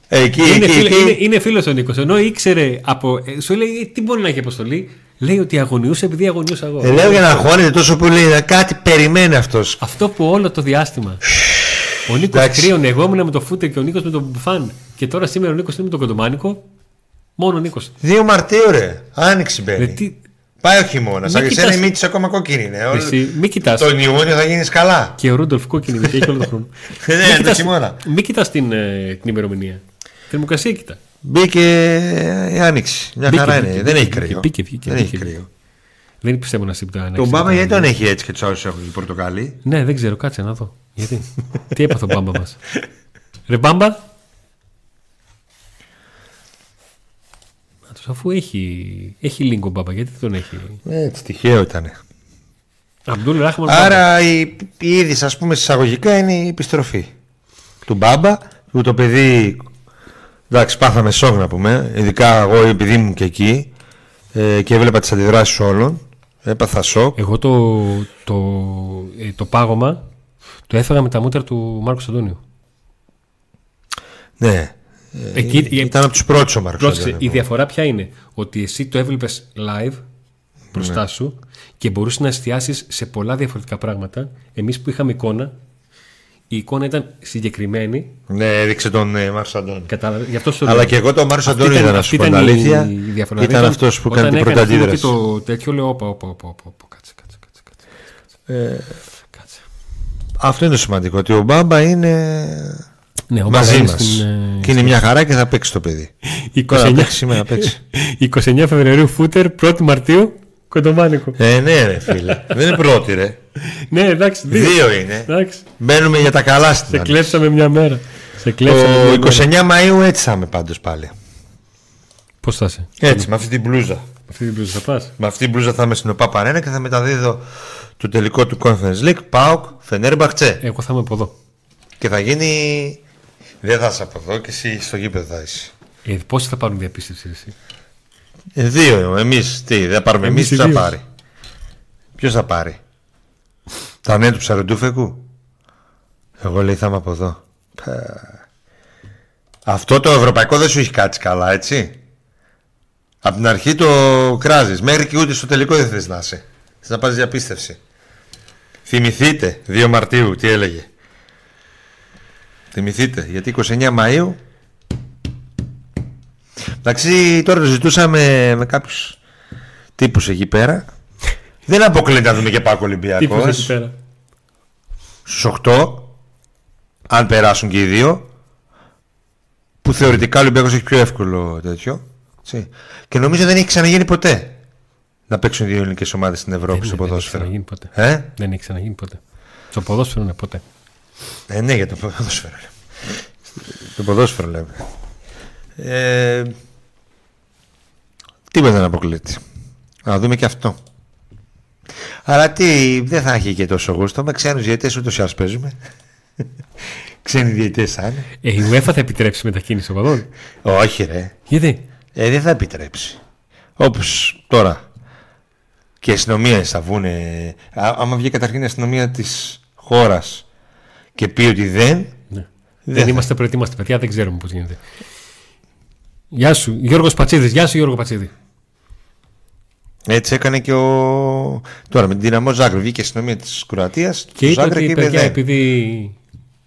Speaker 2: Εκεί,
Speaker 1: Είναι,
Speaker 2: εκεί,
Speaker 1: φίλο,
Speaker 2: εκεί.
Speaker 1: είναι, είναι φίλος ο Νίκος. Ενώ ήξερε από. ε, Σου λέει «Ε, τι μπορεί να έχει αποστολή; Λέει ότι αγωνιούσε επειδή αγωνιούσα εγώ.
Speaker 2: Ε, λέω για να αγχώνεται τόσο πολύ. ε, Κάτι περιμένει αυτός.
Speaker 1: Αυτό που όλο το διάστημα. Ο Νίκος
Speaker 2: Εντάξει.
Speaker 1: κρύωνε. Εγώ ήμουν με το φούτερ και ο Νίκος με τον μπουφάν. Και τώρα σήμερα ο Νίκος είναι με τον κοντομάνικο. Μόνο ο Νίκος.
Speaker 2: 2 Μαρτίου, ρε. Άνοιξη μπαίνει.
Speaker 1: Τι...
Speaker 2: Πάει ο χειμώνας.
Speaker 1: Μην
Speaker 2: Σαν και
Speaker 1: κοιτάς-
Speaker 2: εσένα η μύτη σου ακόμα κόκκινη είναι. Όλο-
Speaker 1: Εσύ, μην κοιτάς.
Speaker 2: Τον Ιούνιο θα γίνεις καλά.
Speaker 1: Και ο Ρούντολφ κόκκινη μύτη έχει όλο τον χρόνο.
Speaker 2: Ναι,
Speaker 1: Μην
Speaker 2: το
Speaker 1: κοιτάς-
Speaker 2: χειμώνα.
Speaker 1: Μην κοιτάς την, ε, την ημερομηνία. Θερμοκρασία κοιτά.
Speaker 2: Μπήκε η άνοιξη. Μια
Speaker 1: Μπήκε,
Speaker 2: χαρά
Speaker 1: μπήκε,
Speaker 2: είναι.
Speaker 1: μπήκε,
Speaker 2: Δεν έχει
Speaker 1: μπήκε,
Speaker 2: κρύο.
Speaker 1: μπήκε, βγήκε,
Speaker 2: Δεν έχει
Speaker 1: μπήκε.
Speaker 2: κρύο.
Speaker 1: Δεν πιστεύω να συμπτά.
Speaker 2: Τον Μπάμα γιατί τον έχει έτσι και τους άλλους έχουν πορτοκαλί.
Speaker 1: Ναι, δεν ξέρω, κάτσε να δω. Γιατί; Τι έπαθε ο Μπάμπα μας; Ρε Μπάμπα. Αφού έχει, έχει λίγκο Μπάμπα, γιατί δεν τον έχει;
Speaker 2: Έτσι, τυχαίο ήταν.
Speaker 1: Αμπτούλ Ράχμαν Μπάμπα.
Speaker 2: Άρα η, η είδηση, ας πούμε, συσσαγωγικά είναι η επιστροφή του Μπάμπα. Που το παιδί. Εντάξει, πάθαμε σοκ να πούμε. Ειδικά εγώ επειδή ήμουν και εκεί ε, και έβλεπα τις αντιδράσεις όλων. Έπαθα σοκ.
Speaker 1: Εγώ το, το, ε, το πάγωμα το έφεγα με τα μούτρα του Μάρκου Αντώνιου.
Speaker 2: Ναι.
Speaker 1: Εκεί, ε,
Speaker 2: Ήταν από τους πρώτους ο Μάρκος.
Speaker 1: πρόσεξε, η διαφορά ποια είναι; Ότι εσύ το έβλεπες live μπροστά
Speaker 2: Ναι.
Speaker 1: σου και μπορούσες να εστιάσεις σε πολλά διαφορετικά πράγματα. Εμείς που είχαμε εικόνα, η εικόνα ήταν συγκεκριμένη.
Speaker 2: Ναι, έδειξε τον ε, Μάρκος Αντώνη.
Speaker 1: Κατάλαβες. Γι' αυτό σου
Speaker 2: Αλλά
Speaker 1: λέω.
Speaker 2: και εγώ τον Μάρκος
Speaker 1: Αυτή
Speaker 2: Αντώνη
Speaker 1: ήταν-
Speaker 2: είδα να
Speaker 1: αυτή
Speaker 2: σου πω την
Speaker 1: ήταν η
Speaker 2: αλήθεια.
Speaker 1: διαφορά.
Speaker 2: Ήταν
Speaker 1: Δηλαδή,
Speaker 2: αυτός που έκανε
Speaker 1: όταν
Speaker 2: την
Speaker 1: έκανε
Speaker 2: πρώτη
Speaker 1: αυτό
Speaker 2: αντίδραση.
Speaker 1: Και το τέτοιο λέω: Όπα, όπα, όπα, όπα, όπα, κάτσε, κάτσε, κάτσε. κάτσε,
Speaker 2: Ε,
Speaker 1: κάτσε.
Speaker 2: αυτό είναι το σημαντικό. Ότι ο Μπάμπα είναι
Speaker 1: Ναι, ο
Speaker 2: μαζί
Speaker 1: Μπάμπα
Speaker 2: μας.
Speaker 1: είναι στην, ε,
Speaker 2: Και είναι μια χαρά και θα παίξει το παιδί.
Speaker 1: 29,
Speaker 2: Τώρα παίξει, σήμερα παίξει.
Speaker 1: 29 Φεβρουαρίου φούτερ, 1η Μαρτίου κοντομάνικο.
Speaker 2: Ε, ναι, ρε φίλε. Δεν είναι πρώτη, ρε.
Speaker 1: ναι, εντάξει, δύο.
Speaker 2: Δύο είναι.
Speaker 1: Εντάξει,
Speaker 2: Μπαίνουμε για τα καλά στην
Speaker 1: σε
Speaker 2: άλλη.
Speaker 1: κλέψαμε μια μέρα. Σε κλέψαμε μια
Speaker 2: Το
Speaker 1: μέρα.
Speaker 2: 29 Μαΐου έτσι θα είμαι πάντως πάλι.
Speaker 1: Πώς θα είσαι,
Speaker 2: Έτσι, με αυτή την μπλούζα.
Speaker 1: αυτή την πλούζα θα πας;
Speaker 2: Με αυτή την μπλούζα θα είμαι στην ΟΠΑ Παρένα και θα μεταδίδω το τελικό του Conference League ΠΑΟΚ Φενέρμπαχτσε.
Speaker 1: Εγώ θα είμαι από εδώ.
Speaker 2: Και θα γίνει. Δεν θα είσαι από εδώ και εσύ στο γήπεδο θα είσαι.
Speaker 1: Ε, πόσοι θα πάρουν διαπίστευση, εσύ;
Speaker 2: Ε, δύο, εμείς τι, δεν θα πάρουμε εμείς,
Speaker 1: Εμείς οι
Speaker 2: ποιος θα
Speaker 1: δύο.
Speaker 2: πάρει; Ποιος θα πάρει; Τα νέα του ψαροντούφεκου. Εγώ λέει θα είμαι από εδώ. Πα. Αυτό το ευρωπαϊκό δεν σου έχει κάτσει καλά, έτσι; Από την αρχή το κράζεις. Μέχρι και ούτε στο τελικό δεν θες να είσαι. Θες να πας διαπίστευση. Θυμηθείτε, 2 Μαρτίου, τι έλεγε; Θυμηθείτε, γιατί 29 Μαΐου Εντάξει, τώρα το ζητούσαμε με κάποιους τύπους εκεί πέρα. Δεν αποκλείεται να δούμε και Πάκο
Speaker 1: Τι
Speaker 2: Ολυμπιακός.
Speaker 1: που εκεί πέρα.
Speaker 2: Στους 8, αν περάσουν και οι δύο, που θεωρητικά ο Ολυμπιακός έχει πιο εύκολο τέτοιο. έτσι. Και νομίζω δεν έχει ξαναγίνει ποτέ να παίξουν δύο ελληνικές ομάδες στην Ευρώπη
Speaker 1: Δεν-
Speaker 2: στο
Speaker 1: δεν έχει
Speaker 2: ποδόσφαιρο.
Speaker 1: ξαναγίνει ποτέ.
Speaker 2: Ε;
Speaker 1: Δεν έχει ξαναγίνει ποτέ. Στο ποδόσφαιρο είναι ποτέ.
Speaker 2: Ε, ναι, για το ποδόσφαιρο. λέμε. το ποδόσφαιρο λέμε. Ε, τίποτα δεν αποκλείεται. Να δούμε και αυτό. Αλλά τι, δεν θα έχει και τόσο γούστο. Με ξένους διαιτητές ούτως ή άλλως παίζουμε. Ξένοι διαιτητές θα είναι.
Speaker 1: Ε, η UEFA θα επιτρέψει μετακίνηση οπαδών;
Speaker 2: Όχι, ρε.
Speaker 1: Γιατί;
Speaker 2: Ε, δεν θα επιτρέψει. Όπως τώρα. Και η αστυνομία θα βγουνε. Α, άμα βγει καταρχήν η αστυνομία της χώρας και πει ότι δεν.
Speaker 1: Ναι.
Speaker 2: Δεν
Speaker 1: Δεν
Speaker 2: θα.
Speaker 1: είμαστε προετοίμαστοι, παιδιά, δεν ξέρουμε πώς γίνεται. Γεια σου, Γιώργος Πατσίδης. Γεια σου, Γιώργο Πατσίδη.
Speaker 2: Έτσι έκανε και ο. Τώρα με την δυναμό Ζάγκρεπ βγήκε η αστυνομία της Κροατίας.
Speaker 1: Και είπε ότι παιδιά,
Speaker 2: δεν.
Speaker 1: επειδή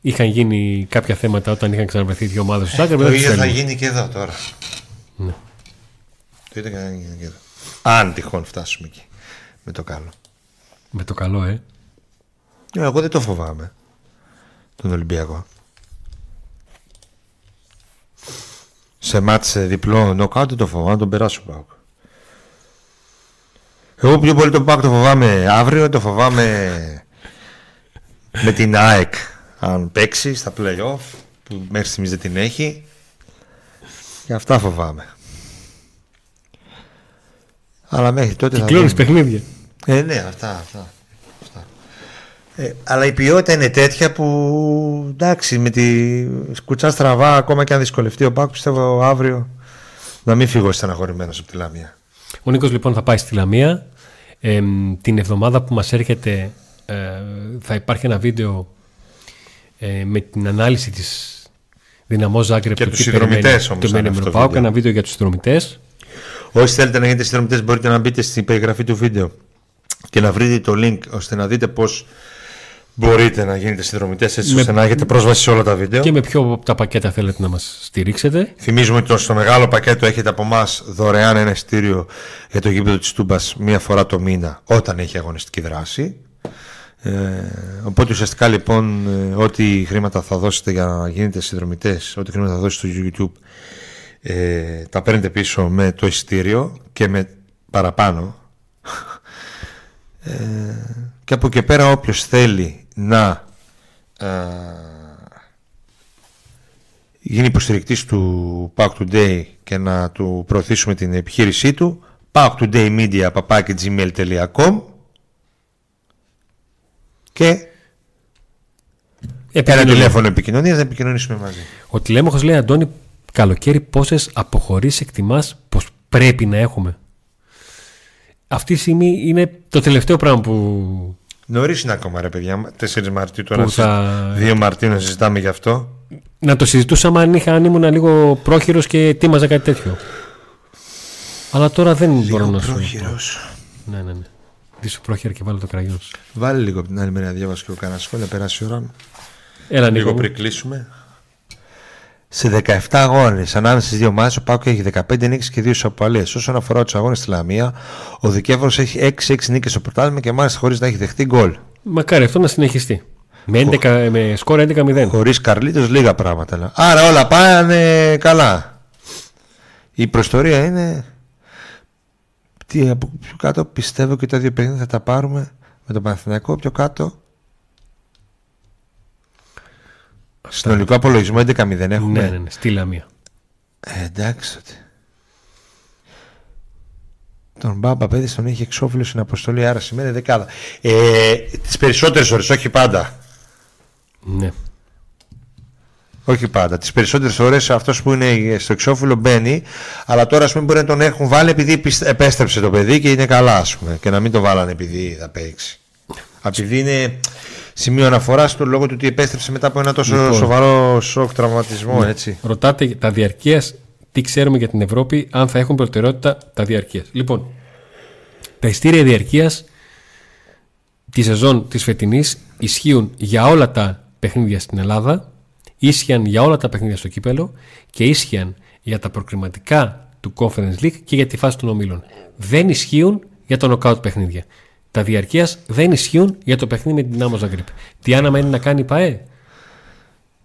Speaker 1: είχαν γίνει κάποια θέματα όταν είχαν ξαναβρεθεί δύο ομάδες στο Ζάγκρεπ,
Speaker 2: Το
Speaker 1: δεν τους
Speaker 2: ίδιο θα
Speaker 1: θέλουμε.
Speaker 2: γίνει και εδώ τώρα.
Speaker 1: Ναι.
Speaker 2: Το ίδιο θα γίνει και εδώ. Αν τυχόν φτάσουμε εκεί. Με το καλό.
Speaker 1: Με το καλό, ε.
Speaker 2: Ε, Εγώ δεν το φοβάμαι. Τον Ολυμπιακό. Σε μάτς ε, διπλό νοκάουτ δεν το φοβάμαι, να τον περάσω Πάουκ. Εγώ πιο πολύ τον Πάουκ το φοβάμαι αύριο, το φοβάμαι με την ΑΕΚ αν παίξει στα play-off που μέχρι στιγμής δεν την έχει. Και αυτά φοβάμαι. Αλλά μέχρι τότε θα
Speaker 1: Κυκλώνει
Speaker 2: δούμε.
Speaker 1: παιχνίδια.
Speaker 2: Ε, ναι, αυτά, αυτά. αυτά. Ε, αλλά η ποιότητα είναι τέτοια που εντάξει, με τη σκουτσά στραβά, ακόμα και αν δυσκολευτεί ο Πάκου, πιστεύω αύριο να μην φύγω στεναχωρημένος από τη Λαμία.
Speaker 1: Ο Νίκος λοιπόν θα πάει στη Λαμία. Ε, την εβδομάδα που μας έρχεται ε, θα υπάρχει ένα βίντεο ε, με την ανάλυση της Δυναμό Ζάγκρεπ
Speaker 2: Και
Speaker 1: του
Speaker 2: τους
Speaker 1: τι
Speaker 2: συνδρομητές
Speaker 1: περιμένει-
Speaker 2: όμως
Speaker 1: τι
Speaker 2: θα
Speaker 1: περιμένει
Speaker 2: είναι
Speaker 1: με
Speaker 2: αυτό
Speaker 1: τον
Speaker 2: το
Speaker 1: ΠΑΟΚ,
Speaker 2: βίντεο.
Speaker 1: ένα βίντεο για τους συνδρομητές
Speaker 2: Όσοι θέλετε να γίνετε συνδρομητές, μπορείτε να μπείτε στην περιγραφή του βίντεο και να βρείτε το link ώστε να δείτε πώς μπορείτε να γίνετε συνδρομητές έτσι
Speaker 1: Με-
Speaker 2: ώστε να έχετε πρόσβαση σε όλα τα βίντεο.
Speaker 1: και με ποιο από τα πακέτα θέλετε να μας στηρίξετε;
Speaker 2: Θυμίζουμε ότι στο μεγάλο πακέτο έχετε από εμάς δωρεάν ένα ειστήριο για το γήπεδο της Τούμπας μία φορά το μήνα όταν έχει αγωνιστική δράση. Ε, οπότε ουσιαστικά λοιπόν ε, ό,τι χρήματα θα δώσετε για να γίνετε συνδρομητές, ό,τι χρήματα θα δώσετε στο YouTube ε, τα παίρνετε πίσω με το ειστήριο και με παραπάνω. Ε, και από εκεί πέρα όποιος θέλει να ε, γίνει υποστηρικτής του Pack Today και να του προωθήσουμε την επιχείρησή του packtodaymedia.gmail.com και ένα
Speaker 1: Επικοινωνία.
Speaker 2: τηλέφωνο επικοινωνίας να επικοινωνήσουμε μαζί.
Speaker 1: Ο τηλέμαχος λέει Αντώνη καλοκαίρι πόσες αποχωρήσεις εκτιμάς πως πρέπει να έχουμε; Αυτή τη στιγμή είναι το τελευταίο πράγμα που
Speaker 2: Νωρίς είναι ακόμα ρε παιδιά, 4 Μαρτίου τώρα,
Speaker 1: Που θα-
Speaker 2: 2 Μαρτίου να συζητάμε γι' αυτό.
Speaker 1: να το συζητούσαμε αν, είχα, αν ήμουν λίγο πρόχειρος και ετοίμαζα κάτι τέτοιο. Αλλά τώρα δεν μπορώ να σου
Speaker 2: Πρόχειρος.
Speaker 1: Ναι, ναι, ναι. Δίσου πρόχειρα και βάλω το κραγιόν σου.
Speaker 2: Βάλε λίγο από την άλλη μεριά να διάβασα και εγώ κανένα σχόλιο, να περάσει η ώρα μου.
Speaker 1: Έλα Νίκο
Speaker 2: Λίγο
Speaker 1: μου.
Speaker 2: πριν κλείσουμε. Σε 17 αγώνες ανάμεσα στις δύο ομάδε, ο Πάκο έχει 15 νίκες και 2 ισοπαλίες. Όσον αφορά τους αγώνες στη Λαμία, ο Δικέφαλος έχει 6-6 νίκες στο πρωτάθλημα και μάλιστα χωρίς να έχει δεχτεί γκολ.
Speaker 1: Μακάρι αυτό να συνεχιστεί. Με, 11, με σκορ 11-0.
Speaker 2: Χωρίς Καρλίτος, λίγα πράγματα. λέω. Άρα όλα πάνε καλά. Η προστορία είναι. Τι, από πιο κάτω πιστεύω και τα δύο παιχνίδια θα τα πάρουμε με τον Παναθηναϊκό πιο κάτω. Συνολικό απολογισμό 11-0 έχουμε.
Speaker 1: Ναι, ναι, ναι. Στη Λαμία.
Speaker 2: Ε, εντάξει τότε. Τον Μπάμπα παιδί τον έχει εξώφυλλο στην αποστολή, άρα σημαίνει δεκάδα. Ε, τις περισσότερες ώρες, όχι πάντα.
Speaker 1: Ναι.
Speaker 2: Όχι πάντα. Τις περισσότερες φορέ αυτός που είναι στο εξώφυλλο μπαίνει, αλλά τώρα ας πούμε μπορεί να τον έχουν βάλει επειδή πισ- επέστρεψε το παιδί και είναι καλά, ας πούμε. Και να μην το βάλανε επειδή θα παίξει. Επειδή είναι σημείο αναφοράς στο λόγο του ότι επέστρεψε μετά από ένα τόσο
Speaker 1: Λοιπόν.
Speaker 2: σοβαρό σοκ τραυματισμό, έτσι.
Speaker 1: Ρωτάτε για τα διαρκείας, τι ξέρουμε για την Ευρώπη, αν θα έχουν προτεραιότητα τα διαρκείας. Λοιπόν, τα ειστήρια διαρκείας τη σεζόν της φετινής ισχύουν για όλα τα παιχνίδια στην Ελλάδα, ίσχυαν για όλα τα παιχνίδια στο κύπελο και ίσχυαν για τα προκριματικά του του Conference League και για τη φάση των ομίλων. Δεν ισχύουν για το νοκάουτ παιχνίδια. Τα διαρκείας δεν ισχύουν για το παιχνίδι με την Άμμο Ζαγκρίπ. Τι άνα είναι να κάνει η ΠαΕ,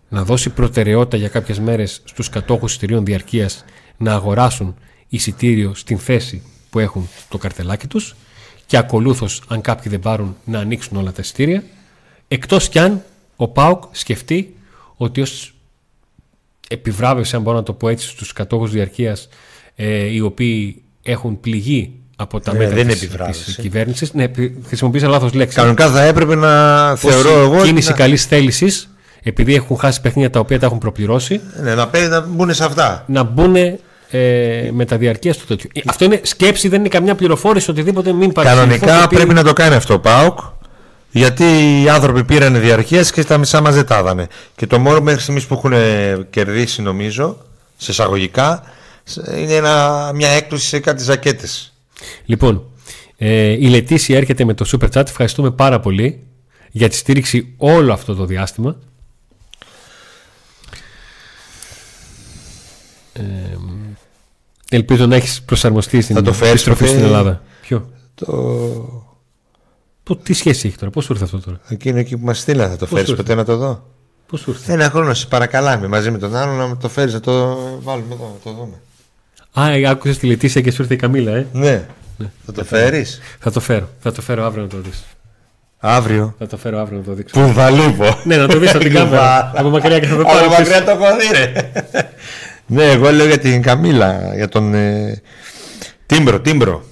Speaker 1: να δώσει προτεραιότητα για κάποιες μέρες στους κατόχους εισιτηρίων διαρκείας να αγοράσουν εισιτήριο στην θέση που έχουν το καρτελάκι τους και ακολούθως, αν κάποιοι δεν πάρουν, να ανοίξουν όλα τα εισιτήρια. Εκτός κι αν ο Πάουκ σκεφτεί ότι ως επιβράβευση, αν μπορώ να το πω έτσι, στους κατόχους διαρκείας ε, οι οποίοι έχουν πληγεί από τα
Speaker 2: Ναι,
Speaker 1: μέτρα
Speaker 2: δεν
Speaker 1: της,
Speaker 2: επιβράβευση.
Speaker 1: της κυβέρνησης. Ναι, χρησιμοποίησα λάθος λέξη.
Speaker 2: Κανονικά θα έπρεπε να
Speaker 1: Ως
Speaker 2: θεωρώ εγώ.
Speaker 1: κίνηση
Speaker 2: να,
Speaker 1: καλής θέλησης, επειδή έχουν χάσει παιχνίδια τα οποία τα έχουν προπληρώσει,
Speaker 2: ναι, να, παί- να μπουν σε αυτά.
Speaker 1: να μπουν ε, με τα διαρκείας στο τέτοιο. Ε, Αυτό είναι σκέψη, δεν είναι καμιά πληροφόρηση, οτιδήποτε μην παρεξηγηθώ,
Speaker 2: Κανονικά
Speaker 1: γιατί-
Speaker 2: πρέπει να το κάνει αυτό ο ΠΑΟΚ. Γιατί οι άνθρωποι πήραν διαρκείας και στα μισά μα δεν τα είδανε. Και το μόνο μέχρι στιγμής που έχουν κερδίσει, νομίζω, σε εισαγωγικά, σε- είναι ένα, μια έκπληξη σε κάτι ζακέτες.
Speaker 1: Λοιπόν, ε, η Λετήσια έρχεται με το Super Chat. Ευχαριστούμε πάρα πολύ για τη στήριξη όλο αυτό το διάστημα. Ε, ελπίζω να έχεις προσαρμοστεί στην
Speaker 2: Θα το φέρεις
Speaker 1: επιστροφή
Speaker 2: ποτέ-
Speaker 1: στην Ελλάδα. Ποιο;
Speaker 2: Το...
Speaker 1: Πο- τι σχέση έχει τώρα, πώς σου ήρθε αυτό τώρα;
Speaker 2: Εκείνο εκεί που μας στείλα, θα το
Speaker 1: Πώς
Speaker 2: φέρεις
Speaker 1: ήρθε;
Speaker 2: ποτέ να το δω;
Speaker 1: Πώς σου ήρθε;
Speaker 2: Ένα χρόνο σε παρακαλάμε μαζί με τον άλλον να το φέρεις να το βάλουμε εδώ, να το δούμε.
Speaker 1: Α, ε, άκουσες τη Λετήσια και σου ήρθε η Καμίλα, ε;
Speaker 2: Ναι. Θα το φέρεις;
Speaker 1: Θα το φέρω. Θα το φέρω αύριο να το δεις.
Speaker 2: αύριο;
Speaker 1: Θα το φέρω αύριο να το δείξω.
Speaker 2: Που θα λείπω;
Speaker 1: ναι, να το δεις από την κάμερα. από μακριά και θα το πάρω.
Speaker 2: Από
Speaker 1: πίσω.
Speaker 2: μακριά το έχω δει, ρε. ναι, εγώ λέω για την Καμίλα, για τον ε, Τίμπρο, Τίμπρο.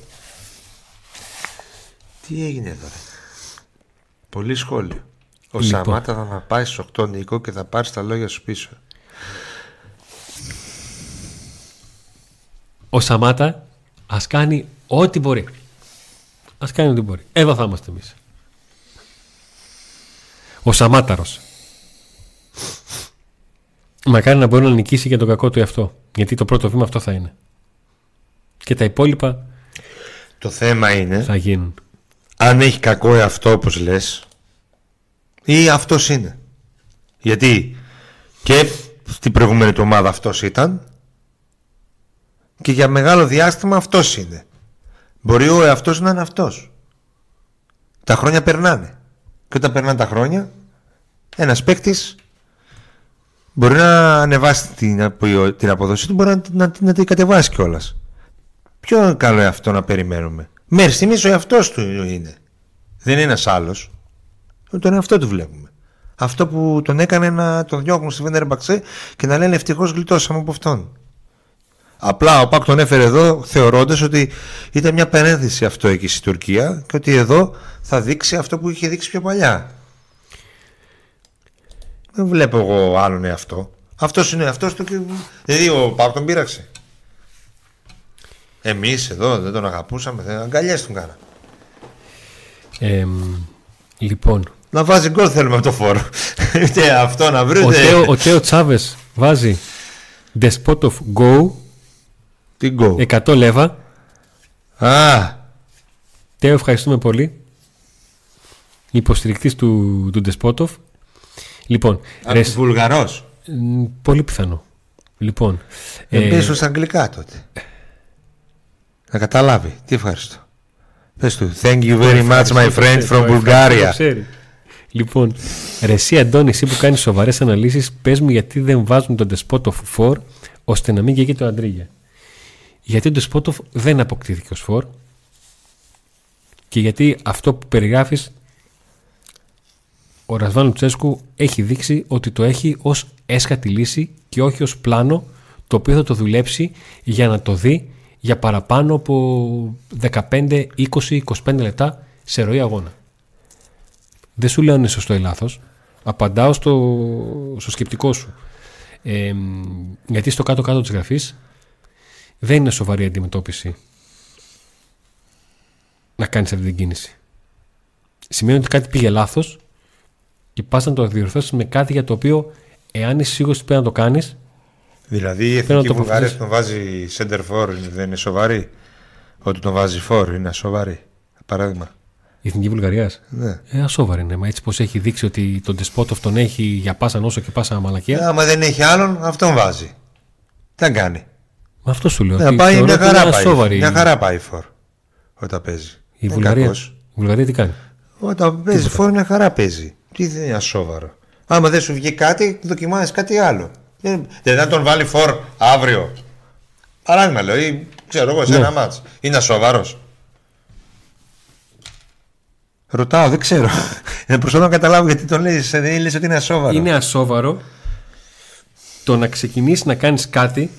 Speaker 2: Τι έγινε εδώ, ρε; Πολύ σχόλιο. Ο
Speaker 1: Λοιπόν.
Speaker 2: Σαμάτα θα να πάει στους 8 Νίκο και θα πάρεις τα λόγια σου πίσω.
Speaker 1: Ο Σαμάτα ας κάνει ό,τι μπορεί. Ας κάνει ό,τι μπορεί. Εδώ θα είμαστε εμείς. Ο Σαμάταρος. Μακάρι να μπορεί να νικήσει και τον κακό του εαυτό. Γιατί το πρώτο βήμα αυτό θα είναι. Και τα υπόλοιπα
Speaker 2: Το θέμα είναι
Speaker 1: θα γίνουν.
Speaker 2: αν έχει κακό εαυτό όπως λες ή αυτός είναι. Γιατί και στην προηγούμενη του ομάδα αυτός ήταν και για μεγάλο διάστημα αυτός είναι. Μπορεί ο εαυτός να είναι αυτός. Τα χρόνια περνάνε. Και όταν περνάνε τα χρόνια ένας παίκτης μπορεί να ανεβάσει την, απο- την αποδοσή του, μπορεί να, να, να την κατεβάσει κιόλας. Ποιο καλό εαυτό να περιμένουμε; Μέχρι στιγμής ο εαυτός του είναι. Δεν είναι ένας άλλος. Τον εαυτό του βλέπουμε. Αυτό που τον έκανε να τον διώχνουν στη Βέντερ Μπαξέ και να λένε ευτυχώς γλιτώσαμε από αυτόν. Απλά ο Πάκ τον έφερε εδώ θεωρώντας ότι ήταν μια παρένθεση αυτό εκεί στη Τουρκία και ότι εδώ θα δείξει αυτό που είχε δείξει πιο παλιά. Δεν βλέπω εγώ άλλον εαυτό. Αυτός είναι αυτός του και. Δηλαδή ο Πάκ τον πείραξε. Εμείς εδώ δεν τον αγαπούσαμε, δεν αγκαλιές τον κάνα.
Speaker 1: Ε, λοιπόν,
Speaker 2: Να βάζει γκολ θέλουμε από το φόρο. Είτε αυτό να βρει.
Speaker 1: ο
Speaker 2: ούτε-
Speaker 1: Τέο, ο Τέο Τσάβες βάζει Despot of Go
Speaker 2: Τι γκολ.
Speaker 1: 100 λέβα.
Speaker 2: Α,
Speaker 1: Τέο, ευχαριστούμε πολύ. Υποστηρικτής του, του Despotov. Λοιπόν, ρε,
Speaker 2: Βουλγαρός.
Speaker 1: μ, πολύ πιθανό. Λοιπόν,
Speaker 2: Ε,
Speaker 1: ε,
Speaker 2: Πες στα αγγλικά τότε. Να καταλάβει. Τι ευχαριστώ. Πες του. Thank you very much my friend from Bulgaria.
Speaker 1: Λοιπόν, ρε εσύ Αντώνη, εσύ που κάνεις σοβαρές αναλύσεις, πες μου γιατί δεν βάζουν τον Despotov 4 ώστε να μην καίγει το Αντρίγια. Γιατί ο Despotov δεν αποκτήθηκε ως 4 και γιατί αυτό που περιγράφεις ο Ρασβάν Λουτσέσκου έχει δείξει ότι το έχει ως έσχατη λύση και όχι ως πλάνο το οποίο θα το δουλέψει για να το δει για παραπάνω από 15, 20, 25 λεπτά σε ροή αγώνα. Δεν σου λέω αν είναι σωστό ή λάθος. Απαντάω στο, στο σκεπτικό σου. Ε, γιατί στο κάτω-κάτω της γραφής δεν είναι σοβαρή αντιμετώπιση να κάνεις αυτή την κίνηση. Σημαίνει ότι κάτι πήγε λάθος και πας να το διορθώσεις με κάτι για το οποίο εάν είσαι σίγουρος ότι πρέπει να το κάνεις
Speaker 2: Δηλαδή η
Speaker 1: Θέλω να
Speaker 2: εθνική
Speaker 1: το
Speaker 2: Βουλγαρία
Speaker 1: προφέρεις.
Speaker 2: τον βάζει center for δεν είναι σοβαρή; Ότι τον βάζει for είναι σοβαρή. Παράδειγμα.
Speaker 1: η Εθνική Βουλγαρίας;
Speaker 2: Ναι.
Speaker 1: Ε, ασόβαρη είναι. Μα έτσι πως έχει δείξει ότι τον Τεσπότοφ τον έχει για πάσα νόσο και πάσα μαλακία.
Speaker 2: Ε, Άμα δεν έχει άλλον, αυτόν βάζει. Τι να κάνει;
Speaker 1: Με αυτό σου λέω.
Speaker 2: Ναι,
Speaker 1: ότι
Speaker 2: πάει
Speaker 1: θεωρώ
Speaker 2: μια
Speaker 1: ότι είναι
Speaker 2: χαρά, πάει.
Speaker 1: ασόβαρη
Speaker 2: μια χαρά πάει η φορ όταν παίζει.
Speaker 1: Η
Speaker 2: Δεν
Speaker 1: Βουλγαρία.
Speaker 2: κακός.
Speaker 1: Η Βουλγαρία τι κάνει;
Speaker 2: Όταν παίζει φόρ μια χαρά παίζει. Τι δεν είναι ασόβαρο. Άμα δεν σου βγει κάτι, δοκιμάζεις κάτι άλλο. Δεν, δεν θα τον βάλει φόρ αύριο. Παράδειγμα λέω, ή ξέρω εγώ σε
Speaker 1: Ναι.
Speaker 2: ένα μάτς. Είναι ασόβαρος. Ρωτάω, δεν ξέρω. Ε, Προσπαθώ να καταλάβω γιατί τον λες, δεν λες ότι είναι ασόβαρο.
Speaker 1: Είναι ασόβαρο το να ξεκινήσεις να κάνεις κάτι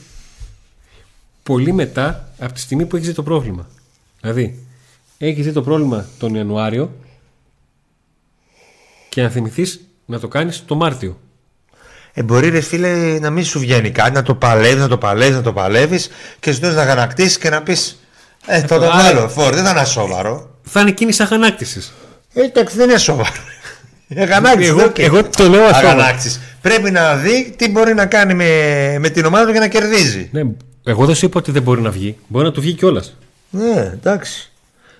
Speaker 1: πολύ μετά από τη στιγμή που έχεις δει το πρόβλημα. Δηλαδή, έχεις δει το πρόβλημα τον Ιανουάριο και να θυμηθείς να το κάνεις το Μάρτιο.
Speaker 2: Ε, μπορεί ρε φίλε να μην σου βγαίνει κάτι, να το παλεύεις, να το παλεύεις, να το παλεύεις και στο τέλο να γανακτήσει και να πεις. Ε, θα το
Speaker 1: Άρα-
Speaker 2: βάλω φόρ, δεν θα είναι σοβαρό.
Speaker 1: Θα είναι κίνηση αγανάκτησης.
Speaker 2: Ε, εντάξει, δεν είναι σοβαρό. Αγανάκτησης.
Speaker 1: Εγώ-
Speaker 2: δεν οκ.
Speaker 1: εγώ το λέω ασόβαρο.
Speaker 2: Αγανάκτησης. Πρέπει να δει τι μπορεί να κάνει με, με την ομάδα του για να κερδίζει.
Speaker 1: Ναι, εγώ δεν σου είπα ότι δεν μπορεί να βγει. Μπορεί να του βγει κιόλας.
Speaker 2: Ναι, εντάξει.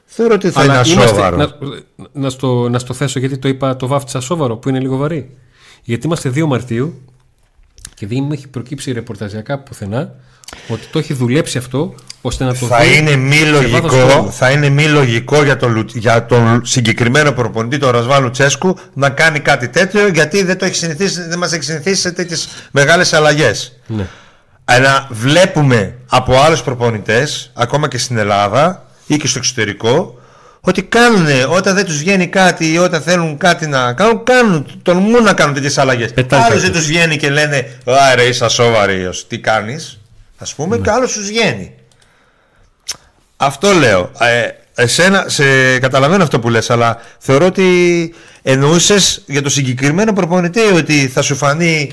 Speaker 2: Θεωρώ ότι θα είναι ασόβαρο.
Speaker 1: να, να, στο, να στο θέσω γιατί το είπα το βάφτισα σόβαρο που είναι λίγο βαρύ. Γιατί είμαστε 2 Μαρτίου και δεν μου έχει προκύψει ρεπορταζιακά πουθενά ότι το έχει δουλέψει αυτό ώστε να το
Speaker 2: Θα
Speaker 1: δει
Speaker 2: είναι μη
Speaker 1: σε βάθος
Speaker 2: λογικό,
Speaker 1: χρόνου.
Speaker 2: θα είναι μη λογικό για τον, Λου- για τον συγκεκριμένο προπονητή, τον Ρασβάλου Τσέσκου, να κάνει κάτι τέτοιο γιατί δεν, το έχει συνηθίσει, δεν μας έχει συνηθίσει σε τέτοιες μεγάλες αλλαγές.
Speaker 1: Ναι.
Speaker 2: Αλλά βλέπουμε από άλλους προπονητές, ακόμα και στην Ελλάδα ή και στο εξωτερικό, ότι κάνουν όταν δεν τους βγαίνει κάτι ή όταν θέλουν κάτι να κάνουν, κάνουν, τολμούν να κάνουν τέτοιες αλλαγές.
Speaker 1: Πετάνε
Speaker 2: Άλλους
Speaker 1: κάτι.
Speaker 2: δεν τους βγαίνει και λένε «Α ρε είσαι ασόβαρος, τι κάνεις» ας πούμε και άλλους τους βγαίνει. Αυτό λέω. Ε, εσένα, σε καταλαβαίνω αυτό που λες, αλλά θεωρώ ότι εννοούσες για το συγκεκριμένο προπονητή ότι θα σου φανεί,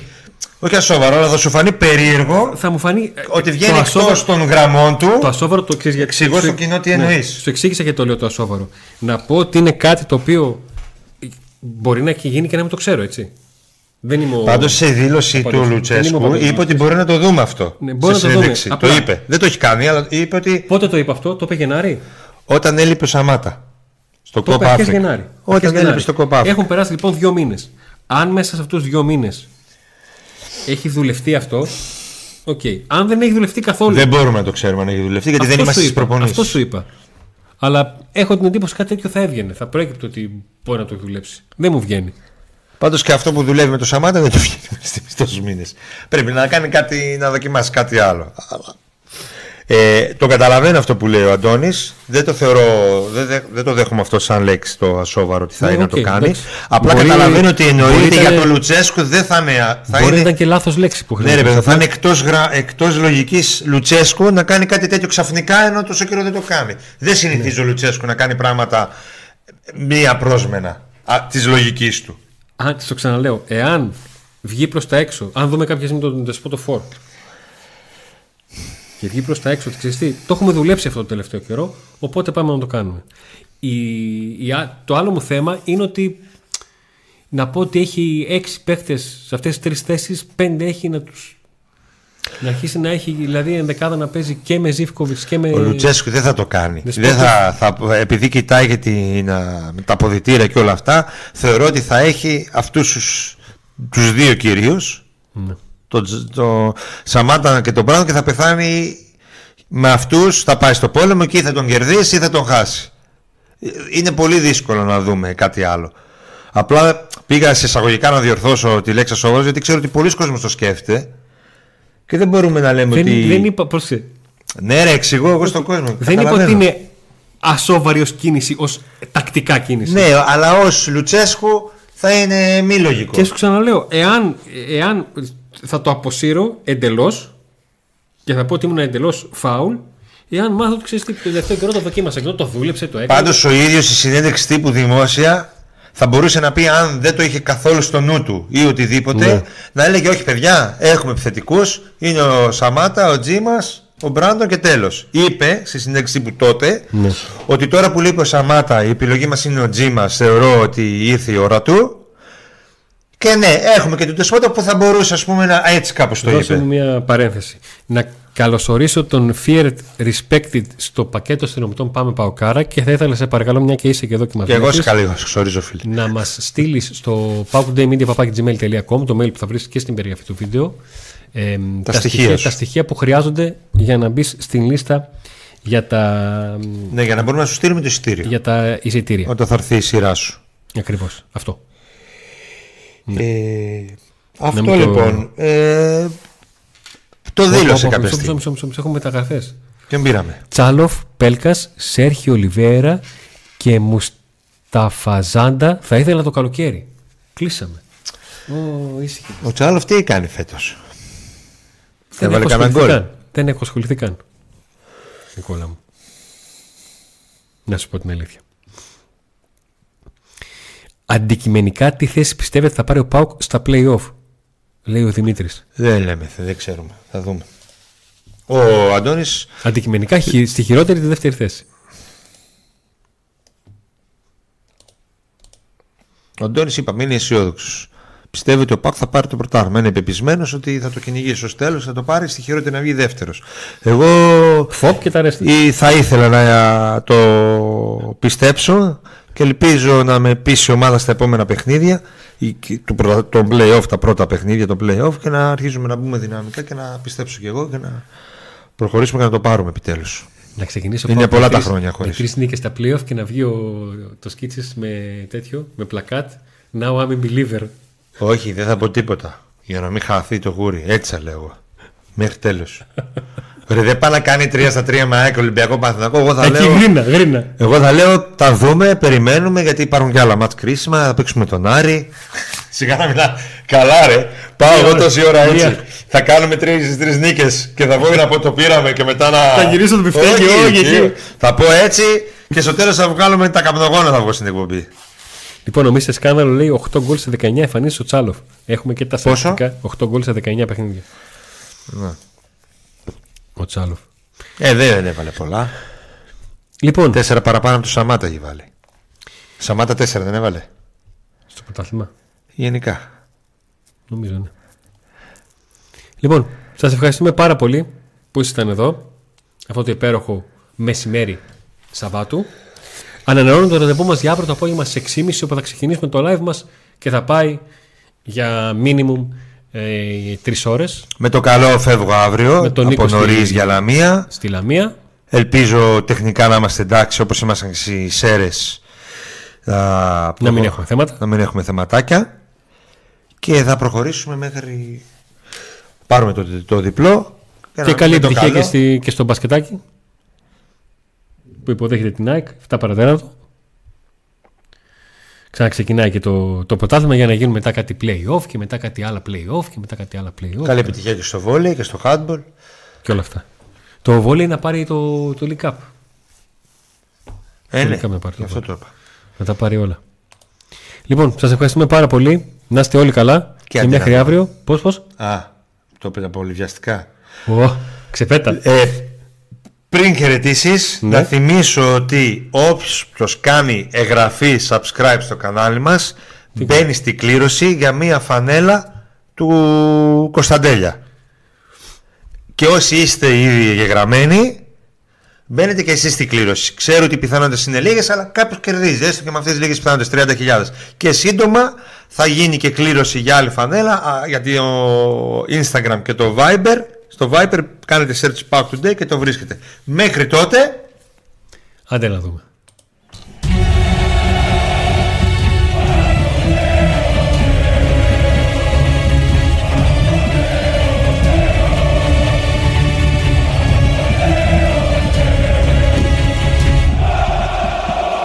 Speaker 2: όχι ασόβαρο, αλλά θα σου φανεί περίεργο
Speaker 1: Θα μου φανεί. ε,
Speaker 2: ότι
Speaker 1: το
Speaker 2: βγαίνει
Speaker 1: ασόβαρο-
Speaker 2: εκτός των γραμμών του.
Speaker 1: Το ασόβαρο το ξέρεις γιατί.
Speaker 2: Εξηγώ
Speaker 1: σου-
Speaker 2: στο κοινό τι
Speaker 1: ναι,
Speaker 2: εννοείς.
Speaker 1: Σου εξήγησα γιατί το λέω το ασόβαρο. Να πω ότι είναι κάτι το οποίο μπορεί να έχει γίνει και να μην το ξέρω, έτσι. Δεν είμαι ο...
Speaker 2: Πάντως σε δήλωση
Speaker 1: ο
Speaker 2: του
Speaker 1: Παντελής. Δεν είμαι ο
Speaker 2: Λουτσέσκου
Speaker 1: Παντελής.
Speaker 2: είπε ότι μπορεί να το δούμε αυτό.
Speaker 1: Ναι, μπορεί
Speaker 2: στη
Speaker 1: να το δούμε.
Speaker 2: συνέντευξη. Το
Speaker 1: Απλά-
Speaker 2: είπε. Δεν το έχει κάνει, αλλά είπε ότι
Speaker 1: Πότε το είπε αυτό, το είπε Γενάρη;
Speaker 2: όταν έλειπε ο Σαμάτα. Στο
Speaker 1: Το είπε
Speaker 2: Κόπα
Speaker 1: αρχές
Speaker 2: Άφρικα.
Speaker 1: Γενάρη. Αρχές
Speaker 2: Όταν έλειπε
Speaker 1: Γενάρη.
Speaker 2: στο Κόπα Άφρικα.
Speaker 1: Έχουν περάσει λοιπόν δύο μήνες. Αν μέσα σε αυτούς τους δύο μήνες έχει δουλευτεί αυτό, οκ. Αν δεν έχει δουλευτεί καθόλου.
Speaker 2: Δεν μπορούμε να το ξέρουμε αν έχει δουλευτεί γιατί δεν
Speaker 1: αυτό
Speaker 2: είμαστε
Speaker 1: σου
Speaker 2: στις
Speaker 1: είπα,
Speaker 2: προπονήσεις.
Speaker 1: Αυτό σου είπα. Αλλά έχω την εντύπωση κάτι τέτοιο θα έβγαινε. Θα προέκυπτε ότι μπορεί να το έχει δουλέψει. Δεν μου βγαίνει.
Speaker 2: Πάντως και αυτό που δουλεύει με το Σαμάτα δεν το βγαίνει μέσα στους τόσους μήνες. Πρέπει να κάνει κάτι, να δοκιμάσει κάτι άλλο. Αλλά- Ε, το καταλαβαίνω αυτό που λέει ο Αντώνης. Δεν το θεωρώ, δεν, δε- δεν το δέχομαι αυτό σαν λέξη το ασόβαρο ότι θα
Speaker 1: Ναι,
Speaker 2: είναι
Speaker 1: οκ,
Speaker 2: να το κάνει.
Speaker 1: εντάξει.
Speaker 2: Απλά
Speaker 1: Μπορεί-
Speaker 2: καταλαβαίνω ότι
Speaker 1: μπορεί
Speaker 2: εννοείται
Speaker 1: ήταν-
Speaker 2: για τον Λουτσέσκου δεν θα είναι. Θα
Speaker 1: Μπορεί
Speaker 2: είναι
Speaker 1: να ήταν και λάθος λέξη που
Speaker 2: ναι, ρε παιδί,
Speaker 1: χρησιμοποίησα.
Speaker 2: θα είναι εκτός, γρα... εκτός λογικής Λουτσέσκου να κάνει κάτι τέτοιο ξαφνικά ενώ τόσο καιρό δεν το κάνει. Δεν συνηθίζει
Speaker 1: Ναι.
Speaker 2: ο Λουτσέσκου να κάνει πράγματα μία πρόσμενα α, της λογικής του.
Speaker 1: Αν το ξαναλέω, εάν βγει προς τα έξω, αν δούμε κάποια στιγμή τον Δεσπότο Φόρ και βγει προ τα έξω, ότι ξέρεις τι, το έχουμε δουλέψει αυτό το τελευταίο καιρό, οπότε πάμε να το κάνουμε. Η, η α- το άλλο μου θέμα είναι ότι να πω ότι έχει έξι παίχτε σε αυτές τις τρεις θέσεις, πέντε έχει να τους. Να αρχίσει να έχει δηλαδή ενδεκάδα να παίζει και με Ζήφκοβιτς και με.
Speaker 2: Ο Λουτσέσκου δεν θα το κάνει.
Speaker 1: Δεσπότης.
Speaker 2: Δεν θα, θα, επειδή κοιτάει για την, α, με τα αποδητήρια και όλα αυτά, θεωρώ ότι θα έχει αυτούς τους, τους δύο κυρίως,
Speaker 1: Ναι.
Speaker 2: Το, το Σαμάτα και τον Μπράουν και θα πεθάνει με αυτούς, θα πάει στο πόλεμο και ή θα τον κερδίσει ή θα τον χάσει. Είναι πολύ δύσκολο να δούμε κάτι άλλο. Απλά πήγα σε εισαγωγικά να διορθώσω τη λέξη ασόβαρος γιατί ξέρω ότι πολλοί κόσμος το σκέφτεται και δεν μπορούμε να λέμε
Speaker 1: Δεν,
Speaker 2: ότι...
Speaker 1: δεν είπα, πρόσεξε,
Speaker 2: Ναι ρε εξηγώ εγώ στον κόσμο.
Speaker 1: δεν είπα ότι
Speaker 2: Καταλαβαίνω.
Speaker 1: είναι ασόβαρη ως κίνηση, ως τακτικά κίνηση.
Speaker 2: Ναι, αλλά ως Λουτσέσκου θα είναι μη λογικό.
Speaker 1: Και σου ξαναλέω, εάν, εάν θα το αποσύρω εντελώς και θα πω ότι ήμουν εντελώς φάουλ, εάν μάθω ότι ξέρεις τι, το τελευταίο καιρό το δοκίμασα και το δούλεψε, το έκανε.
Speaker 2: Πάντως ο ίδιος στη συνέντευξη τύπου δημόσια θα μπορούσε να πει αν δεν το είχε καθόλου στο νου του ή οτιδήποτε,
Speaker 1: Ναι.
Speaker 2: να έλεγε όχι παιδιά, έχουμε επιθετικούς, είναι ο Σαμάτα, ο Τζίμας, ο Μπράντον και τέλος. Είπε στη συνέντευξη τύπου τότε
Speaker 1: Ναι.
Speaker 2: ότι τώρα που λείπει ο Σαμάτα, η επιλογή μας είναι ο Τζίμας, θεωρώ ότι ήρθε η ώρα του. Και ναι, έχουμε και τον Τεσπότα που θα μπορούσε ας πούμε να έτσι κάπως το
Speaker 1: Δώσε
Speaker 2: είπε.
Speaker 1: μου μια παρένθεση. Να καλωσορίσω τον Feared Respected στο πακέτο αστυνομικών Πάμε Παοκάρα και θα ήθελα σε παρακαλώ, μια και είσαι και εδώ και μας
Speaker 2: Και εγώ σε καλή ξορίζω φίλε.
Speaker 1: να μας στείλεις στο paukdaymedia.gmail.com το mail που θα βρεις και στην περιγραφή του βίντεο ε,
Speaker 2: Τα στοιχεία σου.
Speaker 1: τα στοιχεία που χρειάζονται για να μπεις στην λίστα για τα,
Speaker 2: Ναι, για να μπορούμε να σου στείλουμε το εισιτήριο.
Speaker 1: για τα εισιτήρια.
Speaker 2: Όταν θα έρθει η σειρά σου.
Speaker 1: Ακριβώς. Αυτό.
Speaker 2: Ε, αυτό
Speaker 1: Ναι, μην το-
Speaker 2: λοιπόν. Ε, το δήλωσε
Speaker 1: Ω, ω, ω,
Speaker 2: κάποια
Speaker 1: μισό,
Speaker 2: στιγμή.
Speaker 1: μισό, μισό, μισό, Έχουμε μεταγραφές.
Speaker 2: Ποιον πήραμε;
Speaker 1: Τσάλοφ, Πέλκας, Σέρχιο Ολιβέρα και Μουσταφαζάντα θα ήθελα το καλοκαίρι. Κλείσαμε. Ω, ήσυχη.
Speaker 2: Ο Τσάλοφ τι κάνει φέτος;
Speaker 1: Δεν
Speaker 2: Έβαλε
Speaker 1: έχω
Speaker 2: κανένα
Speaker 1: ασχοληθεί
Speaker 2: γκολ;
Speaker 1: καν. Δεν έχω ασχοληθεί καν. Νικόλα μου. Να σου πω την αλήθεια. Αντικειμενικά τι θέση πιστεύετε θα πάρει ο Πάουκ στα play-off. Λέει ο Δημήτρης.
Speaker 2: Δεν λέμε, δεν ξέρουμε. Θα δούμε. Ο Αντώνη
Speaker 1: Αντικειμενικά χει- στη χειρότερη τη δεύτερη θέση.
Speaker 2: Ο Αντώνης είπαμε είναι αισιόδοξος. Πιστεύει ότι ο Πάκ θα πάρει το πρωτάθλημα. Είναι πεπισμένος ότι θα το κυνηγήσει ως τέλος, θα το πάρει στη χειρότερη να βγει δεύτερος. Εγώ
Speaker 1: Φοπ και τα ρέστα.
Speaker 2: ή θα ήθελα να το πιστέψω και ελπίζω να με πείσει η ομάδα στα επόμενα παιχνίδια ή και του πρωτα- των play-off, τα πρώτα παιχνίδια των play-off και να αρχίζουμε να μπούμε δυναμικά και να πιστέψω κι εγώ και να προχωρήσουμε και να το πάρουμε επιτέλους.
Speaker 1: Να ξεκινήσω
Speaker 2: Είναι
Speaker 1: Πάουκ
Speaker 2: πολλά
Speaker 1: με
Speaker 2: τα
Speaker 1: τρεις-
Speaker 2: χρόνια
Speaker 1: Με
Speaker 2: χωρίς.
Speaker 1: τρεις νίκες στα playoff και να βγει ο, το σκίτσες με τέτοιο, με πλακάτ. Now I'm a believer.
Speaker 2: Όχι, δεν θα πω τίποτα. Για να μην χαθεί το γούρι. Έτσι θα λέω. εγώ. Μέχρι τέλος. Ρε, δεν πάει να κάνει 3 στα 3 με ΑΕΚ Ολυμπιακό Παθηνακό. Εγώ θα
Speaker 1: Εκεί
Speaker 2: λέω.
Speaker 1: γρήνα, γρήνα.
Speaker 2: Εγώ θα λέω, τα δούμε, περιμένουμε γιατί υπάρχουν και άλλα μάτς κρίσιμα. Θα παίξουμε τον Άρη. Σιγά να μιλά. Καλά, ρε. Πάω εγώ
Speaker 1: ώρα.
Speaker 2: τόση ώρα έτσι.
Speaker 1: Μία.
Speaker 2: Θα κάνουμε τρεις τρεις νίκες και θα βγω να πω το πήραμε και μετά να.
Speaker 1: Θα γυρίσω το μπιφτέκι, όχι, εκεί.
Speaker 2: Θα πω έτσι και στο τέλος θα βγάλουμε τα καπνογόνα θα βγω στην εκπομπή.
Speaker 1: Λοιπόν, ο Μίστερ Σκάνδαλο λέει 8 γκολ σε 19 εμφανίσει ο Τσάλοφ. Έχουμε και τα
Speaker 2: Πόσο;
Speaker 1: στατιστικά. 8 γκολ σε 19 παιχνίδια.
Speaker 2: Ναι.
Speaker 1: Ο Τσάλοφ.
Speaker 2: Ε, δεν έβαλε πολλά.
Speaker 1: Λοιπόν,
Speaker 2: Τέσσερα παραπάνω από το Σαμάτα έχει βάλει. Σαμάτα τέσσερα δεν έβαλε.
Speaker 1: στο πρωτάθλημα.
Speaker 2: Γενικά.
Speaker 1: Νομίζω ναι. Λοιπόν, σας ευχαριστούμε πάρα πολύ που ήσασταν εδώ. Αυτό το υπέροχο μεσημέρι Σαββάτου. Ανανεώνουμε το ραντεβού μας για αύριο το απόγευμα στι 6.30 όπου θα ξεκινήσουμε το live μας και θα πάει για minimum ε, 3 ώρες
Speaker 2: Με το καλό φεύγω αύριο
Speaker 1: Με τον
Speaker 2: από
Speaker 1: Νίκο στη-
Speaker 2: νωρίς για Λαμία.
Speaker 1: στη Λαμία.
Speaker 2: Ελπίζω τεχνικά να είμαστε εντάξει όπως ήμασταν στις ΣΕΡΕΣ θα
Speaker 1: Να μην έχουμε θέματα.
Speaker 2: να μην έχουμε θεματάκια και θα προχωρήσουμε μέχρι πάρουμε το, το διπλό
Speaker 1: Και
Speaker 2: να-
Speaker 1: καλή
Speaker 2: με το
Speaker 1: επιτυχία και,
Speaker 2: καλό.
Speaker 1: στη, και στο μπασκετάκι που υποδέχεται την ΑΕΚ 7 παρατέταρτο. Ξαναξεκινάει και το, το πρωτάθλημα για να γίνουν μετά κάτι play-off και μετά κάτι άλλα play-off και μετά κάτι άλλα play-off
Speaker 2: Καλή επιτυχία και στο βόλεϊ και στο handball
Speaker 1: και όλα αυτά. Το βόλεϊ να πάρει το, το League Cup.
Speaker 2: ε, ναι,
Speaker 1: Τελικά με πάρει
Speaker 2: γι'
Speaker 1: το
Speaker 2: αυτό το είπα
Speaker 1: Να τα πάρει όλα. Λοιπόν, σας ευχαριστούμε πάρα πολύ. Να είστε όλοι καλά. Και,
Speaker 2: άντε
Speaker 1: μέχρι
Speaker 2: να
Speaker 1: αύριο. Πώς, πώς;
Speaker 2: Α, το είπα πολύ βιαστικά
Speaker 1: Ω, ξεπέτα.
Speaker 2: Ε, πριν χαιρετήσεις,
Speaker 1: Ναι.
Speaker 2: να θυμίσω ότι όποιος κάνει εγγραφή subscribe στο κανάλι μας μπαίνει στην κλήρωση για μία φανέλα του Κωνσταντέλια. Και όσοι είστε ήδη εγγεγραμμένοι, μπαίνετε και εσείς στην κλήρωση. Ξέρω ότι οι πιθανότητες είναι λίγες, αλλά κάποιος κερδίζει, έστω και με αυτές τις λίγες πιθανότητες, 30.000. Και σύντομα θα γίνει και κλήρωση για άλλη φανέλα, α, γιατί το Instagram και το Viber, στο Viber κάνετε search Pack Today και το βρίσκετε. Μέχρι τότε,
Speaker 1: Άντε να δούμε.